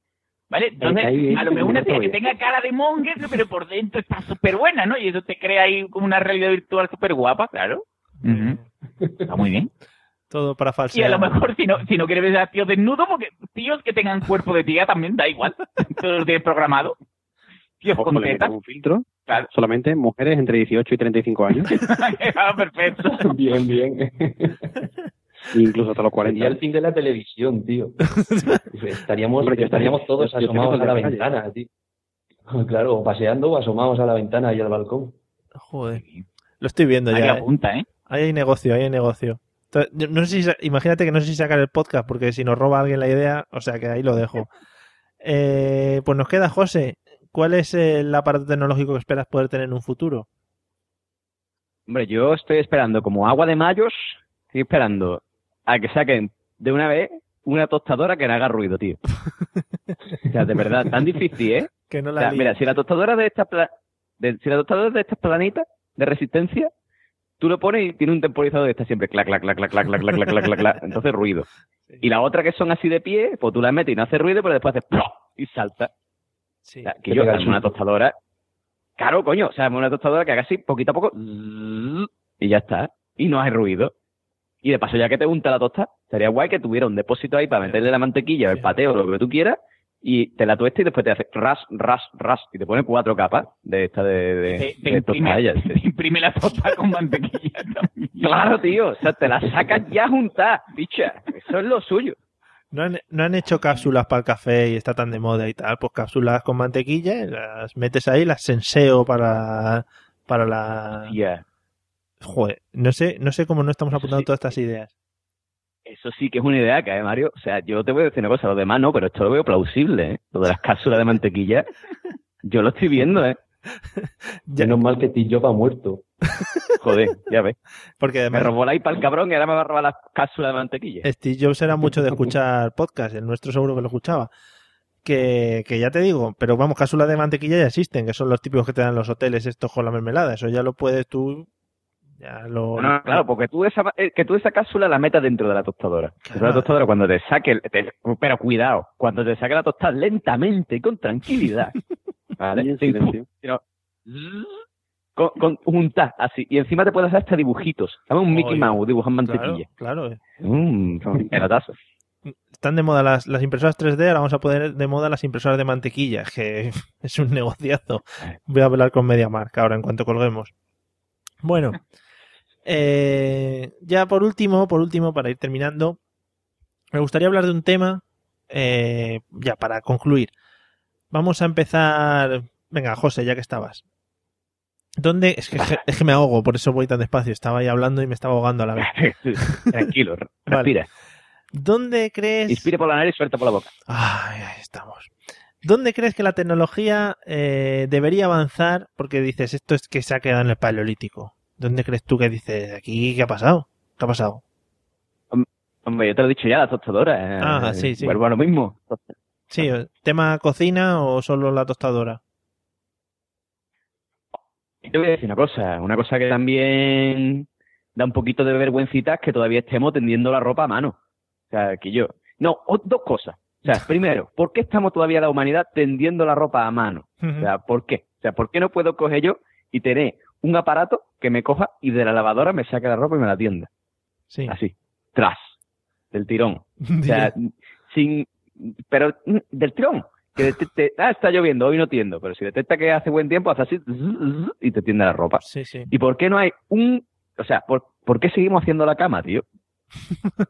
¿Vale? Entonces, ahí, ahí, a lo mejor una tía que tenga cara de monger, pero por dentro está súper buena, ¿no? Y eso te crea ahí como una realidad virtual súper guapa, claro. Está muy bien. Todo para Y a falsear. lo mejor si no, si no quieres ver a tíos desnudos, porque tíos que tengan cuerpo de tía también da igual. Todo lo tienes programado. Tíos con tetas. un filtro, Claro. solamente mujeres entre 18 y 35 años, Ah, perfecto. Bien, bien. incluso hasta los 40. Sería el fin de la televisión, tío. Estaríamos, Hombre, estaríamos estaría- todos yo- asomados a la ventana, tío. Claro, o paseando o asomados a la ventana y al balcón. Joder. Lo estoy viendo Ahí ya. ¿eh? apunta, ¿eh? Ahí hay negocio, ahí hay negocio. Entonces, no sé si, imagínate que no sé si sacar el podcast, porque si nos roba alguien la idea, o sea que ahí lo dejo. Eh, pues nos queda, José. ¿Cuál es el aparato tecnológico que esperas poder tener en un futuro? Hombre, yo estoy esperando como agua de mayos, estoy esperando a que saquen de una vez una tostadora que no haga ruido, tío. O sea, de verdad, tan difícil, ¿eh? Que no O la sea, líe. mira, si la tostadora de esta pla- de- si la tostadora de estas planitas de resistencia, tú lo pones y tiene un temporizador de esta siempre clac clac clac clac clac clac clac clac clac clac, clac, entonces ruido. Y la otra que son así de pie, pues tú la metes y no hace ruido, pero después hace ¡plop! y salta. Sí. O sea, que yo hazme una tostadora, claro, coño, o sea, hazme una tostadora que haga así poquito a poco y ya está, y no hay ruido. Y de paso ya que te unta la tosta, Estaría guay que tuviera un depósito ahí para meterle la mantequilla, el pateo, lo que tú quieras, y te la tuesta y después te hace ras, ras, ras, y te pone cuatro capas de esta de, de, Te, te de imprime, tostallas. te imprime la tostada con mantequilla también. Claro, tío, o sea, te la sacas ya juntada, bicha. Eso es lo suyo. No han, no han hecho cápsulas para el café y está tan de moda y tal. Pues cápsulas con mantequilla, las metes ahí, las senseo para, para la... Ya. Joder, no sé, no sé cómo no estamos apuntando todas estas ideas. Eso sí que es una idea que hay, Mario. O sea, yo te voy a decir una cosa, lo demás no, pero esto lo veo plausible, ¿eh? Lo de las cápsulas de mantequilla. Yo lo estoy viendo, ¿eh? Menos mal que Jobs ha muerto. Joder, ya ves. Porque Me además robó la iPad el cabrón y ahora me va a robar las cápsulas de mantequilla. Steve Jobs era mucho de escuchar podcast, el nuestro seguro que lo escuchaba. Que, que ya te digo, pero vamos, cápsulas de mantequilla ya existen, que son los típicos que te dan los hoteles estos con la mermelada. Eso ya lo puedes tú. Ya lo. No, claro, porque tú esa, eh, que tú esa cápsula la metas dentro de la tostadora. Dentro de la tostadora, cuando te saque, te- pero cuidado, cuando te saque la tostada lentamente y con tranquilidad. ¿Vale? Sin- silencio. sino- con, con juntas así. Y encima te puedes hacer hasta dibujitos. ¿Sabes? Un Mickey Oye, Mouse dibujando Claro, mantequilla. claro. Mmm, pelotazo. Están de moda las, las impresoras 3D, ahora vamos a poner de moda las impresoras de mantequilla, que es un negociazo. Voy a hablar con MediaMark ahora en cuanto colguemos. Bueno, eh, ya por último, por último, para ir terminando, me gustaría hablar de un tema, eh, ya para concluir. Vamos a empezar. Venga, José, ya que estabas. ¿Dónde? Es que, es que me ahogo, por eso voy tan despacio. Estaba ahí hablando y me estaba ahogando a la vez. Tranquilo, Vale. respira. ¿Dónde crees? Inspire por la nariz suelta por la boca. Ay, ahí estamos. ¿Dónde crees que la tecnología eh, debería avanzar? Porque dices, esto es que se ha quedado en el paleolítico. ¿Dónde crees tú que dices, aquí qué ha pasado? ¿Qué ha pasado? Hombre, yo te lo he dicho ya, la tostadora. eh, Ah, sí, sí. Vuelvo a lo mismo. Sí, ¿tema cocina o solo la tostadora? Te voy a decir una cosa, una cosa que también da un poquito de vergüencita es que todavía estemos tendiendo la ropa a mano. O sea, que yo... No, dos cosas. O sea, primero, ¿por qué estamos todavía la humanidad tendiendo la ropa a mano? O sea, ¿por qué? O sea, ¿por qué no puedo coger yo y tener un aparato que me coja y de la lavadora me saque la ropa y me la tienda? Sí. Así, tras, del tirón. O sea, sin... Pero mm, del tirón. Que detecte, ah, está lloviendo, hoy no tiendo, pero si detecta que hace buen tiempo, hace así y te tiende la ropa. Sí, sí. ¿Y por qué no hay un... O sea, ¿por, ¿por qué seguimos haciendo la cama, tío?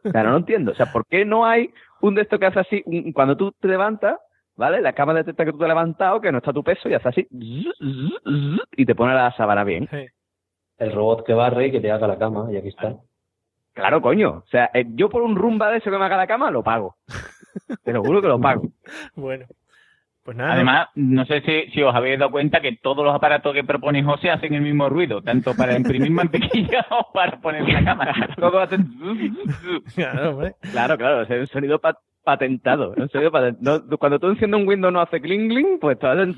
O sea, no lo entiendo. O sea, ¿por qué no hay un de estos que hace así, un- cuando tú te levantas, ¿vale? La cama detecta que tú te has levantado, que no está tu peso y hace así y te pone la sábana bien. El robot que barre y que te haga la cama, y aquí está. Claro, coño. O sea, eh, yo por un rumba de eso que me haga la cama, lo pago. Te lo juro que lo pago. Bueno, pues nada. Además, no sé si, si os habéis dado cuenta que todos los aparatos que propone José hacen el mismo ruido, tanto para imprimir mantequilla o para poner la cámara. Todos hacen... Claro, hombre. Claro, claro, es un sonido pa- patentado. un sonido paten- no, cuando tú enciendes un Windows no hace cling cling, pues tú haces...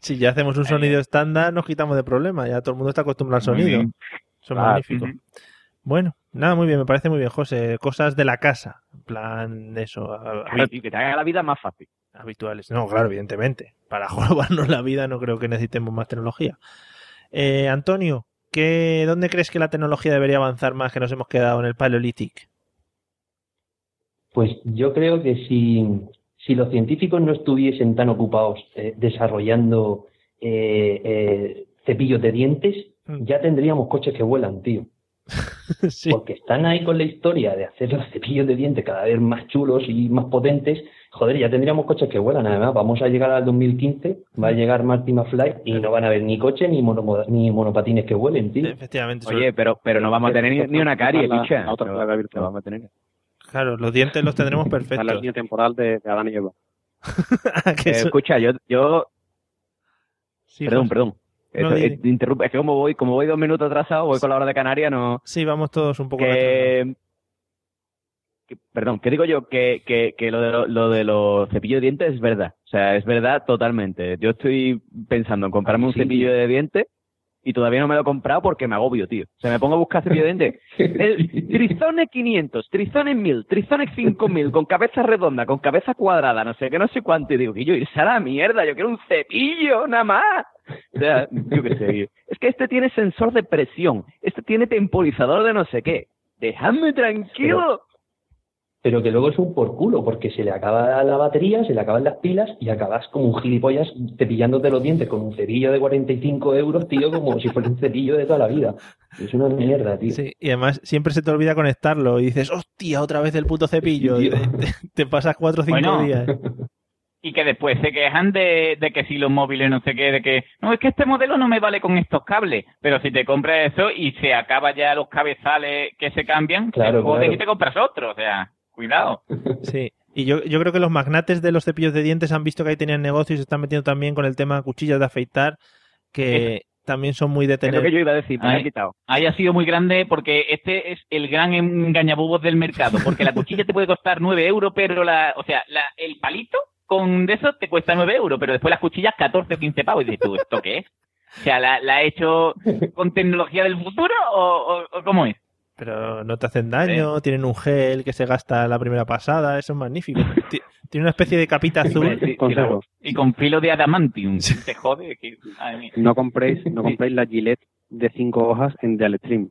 Si ya hacemos un sonido estándar, nos quitamos de problema. Ya todo el mundo está acostumbrado al Muy sonido. es Ah, magnífico. ujú. Bueno, nada, muy bien, me parece muy bien, José. Cosas de la casa. En plan, eso. a- Claro, tío, que te haga la vida más fácil. Habituales. No, claro, evidentemente. Para jorobarnos la vida no creo que necesitemos más tecnología. Eh, Antonio, ¿qué, ¿dónde crees que la tecnología debería avanzar más que nos hemos quedado en el Paleolític? Pues yo creo que si, si los científicos no estuviesen tan ocupados eh, desarrollando eh, eh, cepillos de dientes, ya tendríamos coches que vuelan, tío. Porque están ahí con la historia de hacer los cepillos de dientes cada vez más chulos y más potentes. Joder, ya tendríamos coches que vuelan. Además, vamos a llegar al 2015, va a llegar Marty McFly y no van a haber ni coche ni, mono- ni monopatines que vuelen, tío. Efectivamente. Oye, pero, pero no vamos a tener ni, ni una carie, La- picha. la otra No, realidad virtual. no vamos a tener. Claro, los dientes los tendremos La perfectos. línea temporal de, de Adán y Eva. Que Eh, eso- escucha, yo, yo Sí, perdón, perdón. No, Esto- eh, interrumpe. Es que como voy, como voy dos minutos atrasado, voy con la hora de Canarias, no. Sí, vamos todos un poco que, que- perdón, ¿qué digo yo? Que, que, que lo, de lo, lo de los cepillos de dientes es verdad. O sea, es verdad totalmente. Yo estoy pensando en comprarme un Sí, cepillo de dientes y todavía no me lo he comprado porque me agobio, tío. O sea, me pongo a buscar cepillo de dientes. El Trizone 500, Trizone 1000, Trizone 5000, con cabeza redonda, con cabeza cuadrada, no sé qué, no sé cuánto. Y digo, que yo irse a la mierda, yo quiero un cepillo, nada más. O sea, yo qué sé. tío. Es que este tiene sensor de presión, este tiene temporizador de no sé qué. Déjame tranquilo. pero que luego es un por culo, porque se le acaba la batería, se le acaban las pilas y acabas como un gilipollas cepillándote los dientes con un cepillo de 45 euros, tío, como si fuera un cepillo de toda la vida. Es una mierda, tío. Sí, y además siempre se te olvida conectarlo y dices, hostia, otra vez el puto cepillo. Sí, te, te pasas cuatro o cinco Bueno. días. Y que después se quejan de, de que si los móviles no sé qué, de que no, es que este modelo no me vale con estos cables. Pero si te compras eso y se acaba ya los cabezales que se cambian, Claro, te jodes claro. y te compras otro. O sea, cuidado. Sí. Y yo, yo creo que los magnates de los cepillos de dientes han visto que ahí tenían negocio y se están metiendo también con el tema cuchillas de afeitar, que también son muy de Es lo tener. que yo iba a decir, me he quitado. haya sido muy grande porque este es el gran engañabubos del mercado. Porque la cuchilla te puede costar 9 euros, pero la, o sea, la, el palito con de eso te cuesta 9 euros, pero después las cuchillas 14 o 15 pavos. Y dices tú, ¿esto qué es? O sea, ¿la, la ha hecho con tecnología del futuro o, o- o cómo es? Pero no te hacen daño, tienen un gel que se gasta la primera pasada, eso es magnífico. Ti- Tiene una especie de capita azul. Sí. Y con filo de adamantium. Te jode. Que. No compréis, no compréis la Gillette de cinco hojas en Dialextrim.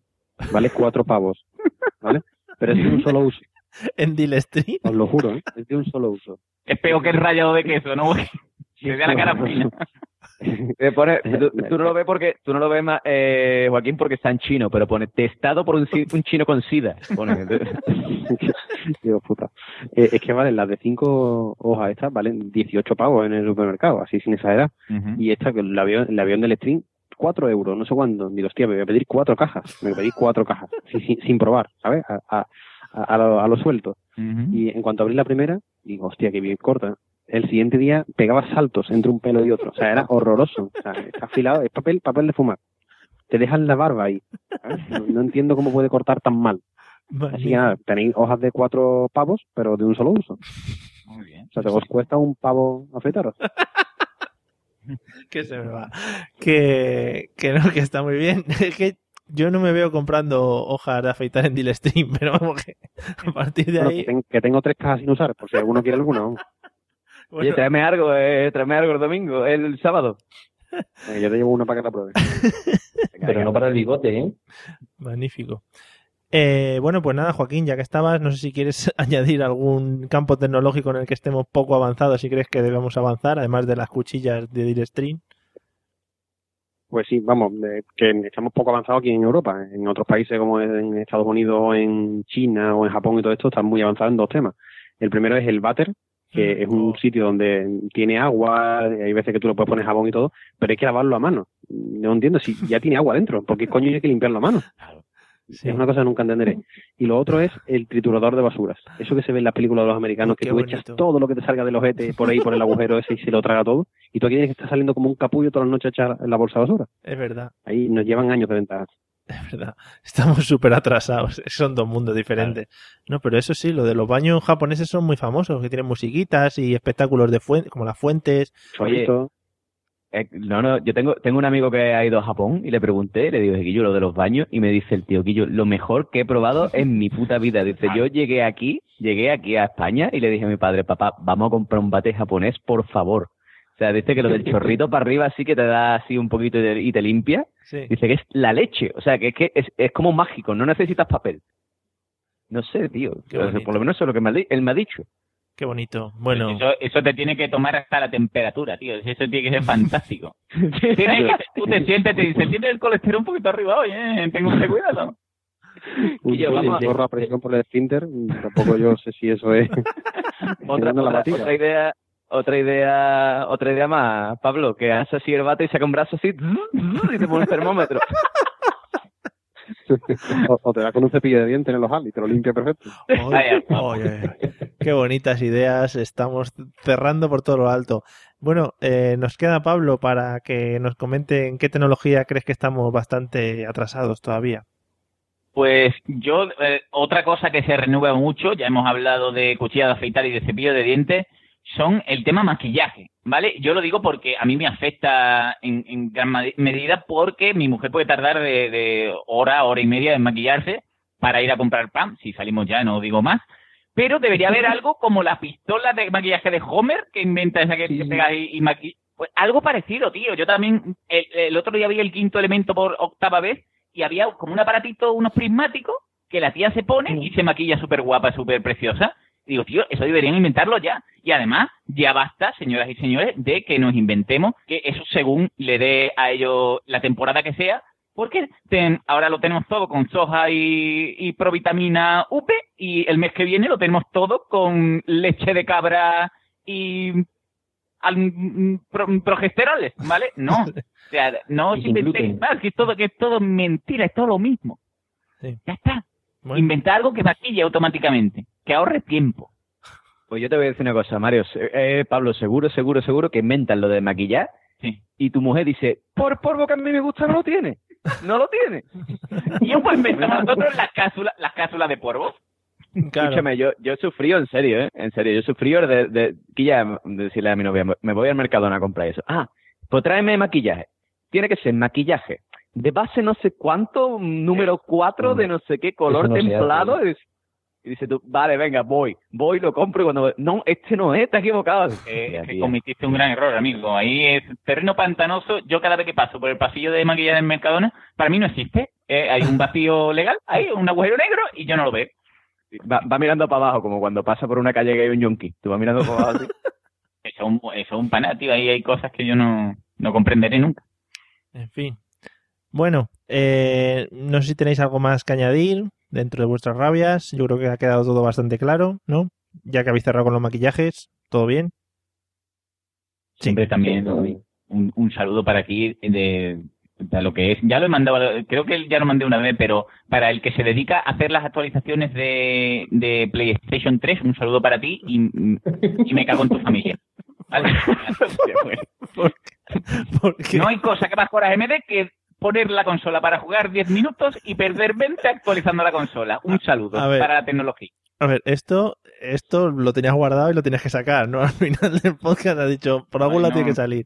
Vale cuatro pavos. ¿Vale? Pero es de un solo uso. en Deal Street. Os lo juro, ¿eh? Es de un solo uso. Es peor que el rayado de queso, ¿no? Se da la cara fina. Eh, pone- tú, tú no lo ves porque tú no lo ves más, eh, Joaquín porque está en chino, pero pone testado por un, chino con sida. Pone. Digo, puta. Eh, es que valen las de cinco hojas estas, valen 18 pavos en el supermercado, así sin exagerar. Y esta, que el avión, el avión del stream, 4 euros, no sé cuándo. Digo, hostia, me voy a pedir cuatro cajas. Me voy a pedir cuatro cajas, sí, sin, sin probar, ¿sabes? A, a, a, lo, a lo suelto. Y en cuanto abrí la primera, digo, hostia, qué bien corta. El siguiente día pegaba saltos entre un pelo y otro. O sea, era horroroso. O sea, está afilado, es papel, papel de fumar. Te dejan la barba ahí. No, no entiendo cómo puede cortar tan mal. Así que nada, tenéis hojas de cuatro pavos, pero de un solo uso. Muy bien. O sea, te os cuesta un pavo afeitaros. que se me va. Que, que no, que está muy bien. Es que yo no me veo comprando hojas de afeitar en Deal Stream, pero vamos que a partir de Bueno, ahí. que, ten- que tengo tres cajas sin usar, por si alguno quiere alguna. Oye, tráeme algo, eh, tráeme algo el domingo, el sábado. Eh, yo te llevo una para que la pruebes. Pero no para el bigote, ¿eh? Magnífico. Eh, bueno, pues nada, Joaquín, ya que estabas, no sé si quieres añadir algún campo tecnológico en el que estemos poco avanzados, si crees que debemos avanzar, además de las cuchillas de Deal Stream. Pues sí, vamos, que estamos poco avanzados aquí en Europa. En otros países como en Estados Unidos en China o en Japón y todo esto están muy avanzados en dos temas. El primero es el váter, que es un sitio donde tiene agua, hay veces que tú lo puedes poner jabón y todo, pero hay que lavarlo a mano. No entiendo si ya tiene agua dentro, ¿por qué coño hay que limpiarlo a mano? Es una cosa que nunca entenderé. Y lo otro es el triturador de basuras. Eso que se ve en las películas de los americanos, que tú bonito. echas todo lo que te salga del ojete por ahí, por el agujero ese y se lo traga todo. Y tú aquí tienes que estar saliendo como un capullo todas las noches a echar la bolsa de basura. Es verdad, Ahí nos llevan años de ventaja. es verdad. Estamos súper atrasados. Son dos mundos diferentes. No, pero eso sí, lo de los baños japoneses son muy famosos, que tienen musiquitas y espectáculos de fuentes, como las fuentes. Oye, eh, no, no, yo tengo, tengo un amigo que ha ido a Japón y le pregunté, le digo, Guillo, lo de los baños, y me dice el tío, Guillo, lo mejor que he probado en mi puta vida. Dice, yo llegué aquí, llegué aquí a España y le dije a mi padre, papá, vamos a comprar un bate japonés, por favor. O sea, dice que lo del chorrito para arriba así que te da así un poquito y te, y te limpia. Sí. Dice que es la leche, o sea, que es que es, es como mágico, no necesitas papel. No sé, tío. O sea, por lo menos eso es lo que me ha él me ha dicho. Qué bonito. Bueno, Eso, eso te tiene que tomar hasta la temperatura, tío. Eso tiene que ser fantástico. Tienes que- tú te sientes, te dice, tienes el colesterol un poquito arriba hoy, ¿eh? Tengo que cuidado. Un Y yo, vamos a- gorro a presión por el esfínter, tampoco yo sé si eso es. otra, otra, otra idea otra idea otra idea más Pablo que hace así el bate y saca un brazo así y te pone el termómetro o, o te da con un cepillo de dientes en el ojal y te lo limpia perfecto. Oye, oye, qué bonitas ideas. Estamos cerrando por todo lo alto. Bueno, eh, nos queda Pablo para que nos comente en qué tecnología crees que estamos bastante atrasados todavía. Pues yo, eh, otra cosa que se renueva mucho, ya hemos hablado de cuchilla de afeitar y de cepillo de dientes, son el tema maquillaje, ¿vale? Yo lo digo porque a mí me afecta en, en gran medida porque mi mujer puede tardar de, de hora, hora y media en maquillarse para ir a comprar pan, si salimos ya, no digo más. Pero debería haber algo como la pistola de maquillaje de Homer que inventa esa que, que pegas y, y maqui- Pues algo parecido, tío. Yo también, el, el otro día vi el quinto elemento por octava vez y había como un aparatito, unos prismáticos, que la tía se pone y se maquilla súper guapa, súper preciosa. Digo, tío, eso deberían inventarlo ya. Y además, ya basta, señoras y señores, de que nos inventemos que eso según le dé a ellos la temporada que sea, porque ten- ahora lo tenemos todo con soja y, y provitamina UP y el mes que viene lo tenemos todo con leche de cabra y al, pro- progesteroles, ¿vale? No, o sea, no inventéis más, que es todo, que es todo mentira, es todo lo mismo. Sí. Ya está. Bueno. Inventa algo que maquille automáticamente, que ahorre tiempo. Pues yo te voy a decir una cosa, Mario. Se- eh, Pablo, seguro, seguro, seguro que inventan lo de maquillar Sí. y tu mujer dice, por polvo que a mí me gusta, no lo tiene. No lo tiene. Y yo pues inventamos nosotros las cápsulas, las cápsulas de polvo. Claro. Escúchame, yo, yo he sufrido, en serio, ¿eh? En serio, yo he sufrido de, de, que ya, de decirle a mi novia, me voy al Mercadona a comprar eso. Ah, pues tráeme maquillaje. Tiene que ser maquillaje de base no sé cuánto, número 4 de no sé qué, color no templado. hace. Y dice- y dice tú, vale, venga, voy, voy, lo compro y cuando... No, este no es, está equivocado. Eh, es que cometiste un gran error, amigo. Ahí es terreno pantanoso. Yo cada vez que paso por el pasillo de maquillaje del Mercadona, para mí no existe. Eh, hay un vacío legal, hay un agujero negro y yo no lo veo. Va, va mirando para abajo, como cuando pasa por una calle que hay un yonki. Tú vas mirando para abajo así. Eso es un, eso es un. Ahí hay cosas que yo no, no comprenderé nunca. En fin. Bueno, eh, no sé si tenéis algo más que añadir dentro de vuestras rabias. Yo creo que ha quedado todo bastante claro, ¿no? Ya que habéis cerrado con los maquillajes, ¿todo bien? Siempre también un, un saludo para aquí de, de lo que es. Ya lo he mandado, creo que ya lo mandé una vez, pero para el que se dedica a hacer las actualizaciones de, de PlayStation 3, un saludo para ti y, y me cago en tu familia. No hay cosa que más coraje me dé que poner la consola para jugar 10 minutos y perder 20 actualizando la consola. Un saludo A ver. para la tecnología. A ver, esto, esto lo tenías guardado y lo tenías que sacar, ¿no? Al final del podcast has dicho, por algún lado tiene que salir.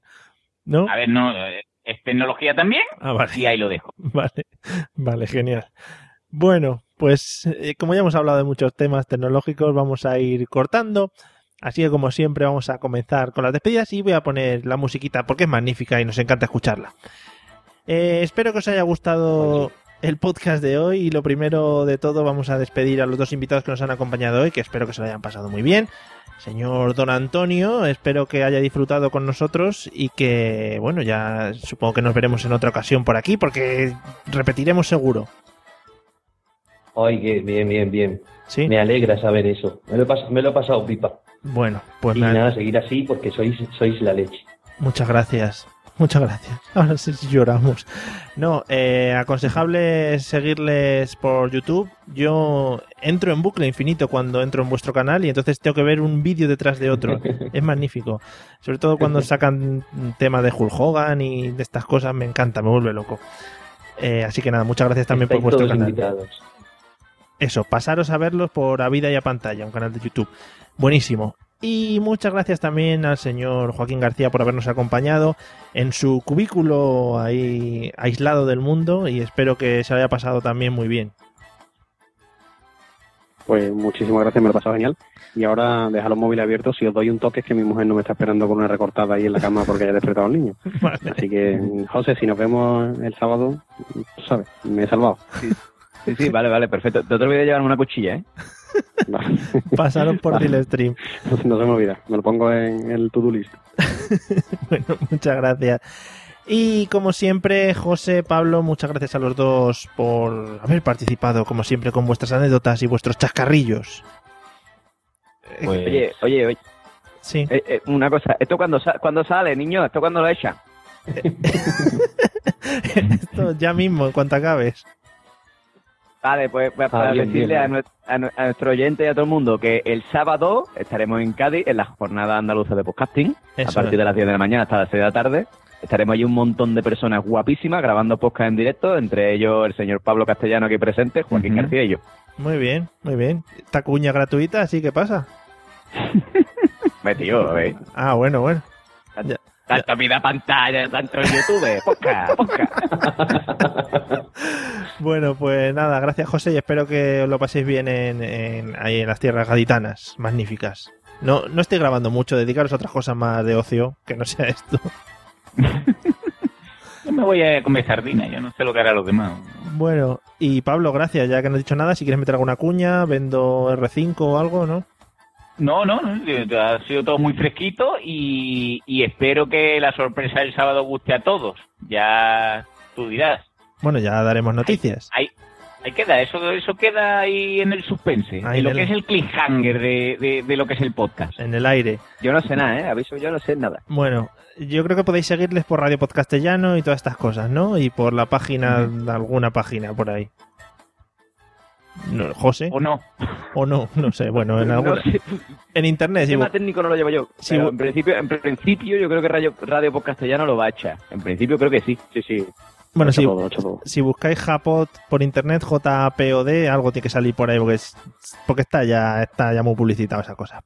¿No? A ver, no, eh, es tecnología también Ah, vale. y ahí lo dejo. Vale, vale, genial. Bueno, pues eh, como ya hemos hablado de muchos temas tecnológicos, vamos a ir cortando. Así que como siempre vamos a comenzar con las despedidas y voy a poner la musiquita porque es magnífica y nos encanta escucharla. Eh, espero que os haya gustado el podcast de hoy y lo primero de todo vamos a despedir a los dos invitados que nos han acompañado hoy, que espero que se lo hayan pasado muy bien. Señor Don Antonio, espero que haya disfrutado con nosotros y que, bueno, ya supongo que nos veremos en otra ocasión por aquí porque repetiremos seguro. Ay, que bien, bien, bien. ¿Sí? Me alegra saber eso. Me lo he, pas- me lo he pasado pipa. Bueno, pues y me- nada, seguir así porque sois, sois la leche. muchas gracias. Muchas gracias. Ahora sí lloramos. No, eh, aconsejable seguirles por YouTube. Yo entro en bucle infinito cuando entro en vuestro canal y entonces tengo que ver un vídeo detrás de otro. Es magnífico. Sobre todo cuando sacan temas de Hulk Hogan y de estas cosas, me encanta, me vuelve loco. Eh, así que nada, muchas gracias también por vuestro canal. invitados. Eso, pasaros a verlos por A Vida y a Pantalla, un canal de YouTube. Buenísimo. Y muchas gracias también al señor Joaquín García por habernos acompañado en su cubículo ahí aislado del mundo y espero que se lo haya pasado también muy bien. Pues muchísimas gracias, me lo he pasado genial. Y ahora deja los móviles abiertos. Si os doy un toque, es que mi mujer no me está esperando con una recortada ahí en la cama porque haya despertado al niño. Así que, José, si nos vemos el sábado, sabes, me he salvado. Sí, sí, vale, vale, perfecto. No te olvides de llevarme una cuchilla, ¿eh? Pasaron por el stream. No se me olvida, me lo pongo en el to-do list. Bueno, muchas gracias. Y como siempre, José, Pablo, muchas gracias a los dos por haber participado, como siempre, con vuestras anécdotas y vuestros chascarrillos. Pues, Oye, oye, oye. Sí. Eh, eh, una cosa, ¿esto cuando, sa- cuando sale, niño? ¿Esto cuando lo echan? Esto ya mismo, en cuanto acabes. Vale, pues, pues, para bien, decirle bien, a, nue- a nue- a nuestro oyente y a todo el mundo que el sábado estaremos en Cádiz en la jornada andaluza de podcasting, Eso a partir es. de las 10 de la mañana hasta las 6 de la tarde. Estaremos allí un montón de personas guapísimas grabando podcast en directo, entre ellos el señor Pablo Castellano aquí presente, Joaquín Ujú. García y yo. Muy bien, muy bien. Esta cuña gratuita, así que pasa. Tío, ve. Ah, bueno, bueno. Tanto vida pantalla, tanto en YouTube, podcast, podcast. Bueno, pues nada, gracias José y espero que os lo paséis bien en, en- ahí en las tierras gaditanas, magníficas. No, no estoy grabando mucho, dedicaros a otras cosas más de ocio, que no sea esto. yo me voy a comer sardina, yo no sé lo que hará los demás. Bueno, y Pablo, gracias, ya que no he dicho nada, si quieres meter alguna cuña, vendo R5 o algo, ¿no? No, no, no, ha sido todo muy fresquito y, y espero que la sorpresa del sábado guste a todos. Ya tú dirás. Bueno, ya daremos noticias. Ahí, ahí queda, eso, eso queda ahí en el suspense, Ahí en lo que es el cliffhanger de, de, de lo que es el podcast. En el aire. Yo no sé nada, ¿eh? Aviso, yo no sé nada. Bueno, yo creo que podéis seguirles por Radio Podcastellano y todas estas cosas, ¿no? Y por la página, de alguna página por ahí. No, José. ¿O no? O no, no sé. Bueno, en No alguna... sé. En internet, El tema técnico no lo llevo yo. Pero en principio, en principio yo creo que Radio, Radio Podcast Castellano lo va a echar. En principio creo que sí. Sí, sí. Bueno, si, todo, si buscáis Japot por internet, J-P-O-D, algo tiene que salir por ahí porque, es- porque está, ya, está ya muy publicitado esa cosa.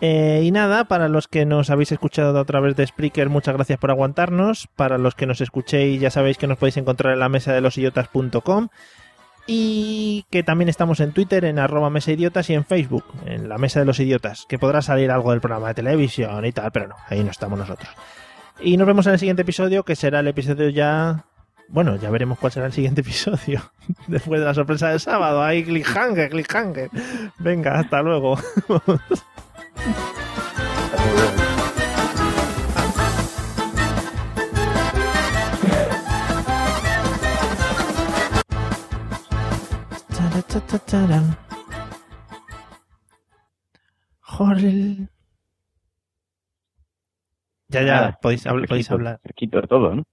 Eh, y nada, para los que nos habéis escuchado a través de Spreaker, muchas gracias por aguantarnos. Para los que nos escuchéis, ya sabéis que nos podéis encontrar en la mesa de los idiotas.com y que también estamos en Twitter, en arroba mesa idiotas y en Facebook, en la mesa de los idiotas, que podrá salir algo del programa de televisión y tal, pero no, ahí no estamos nosotros. Y nos vemos en el siguiente episodio, que será el episodio ya bueno, ya veremos cuál será el siguiente episodio. Después de la sorpresa del sábado. Ahí, cliffhanger, cliffhanger. Venga, hasta luego. Jorge. Ya, ya, podéis, habl- podéis hablar. Fresquito de todo, ¿no?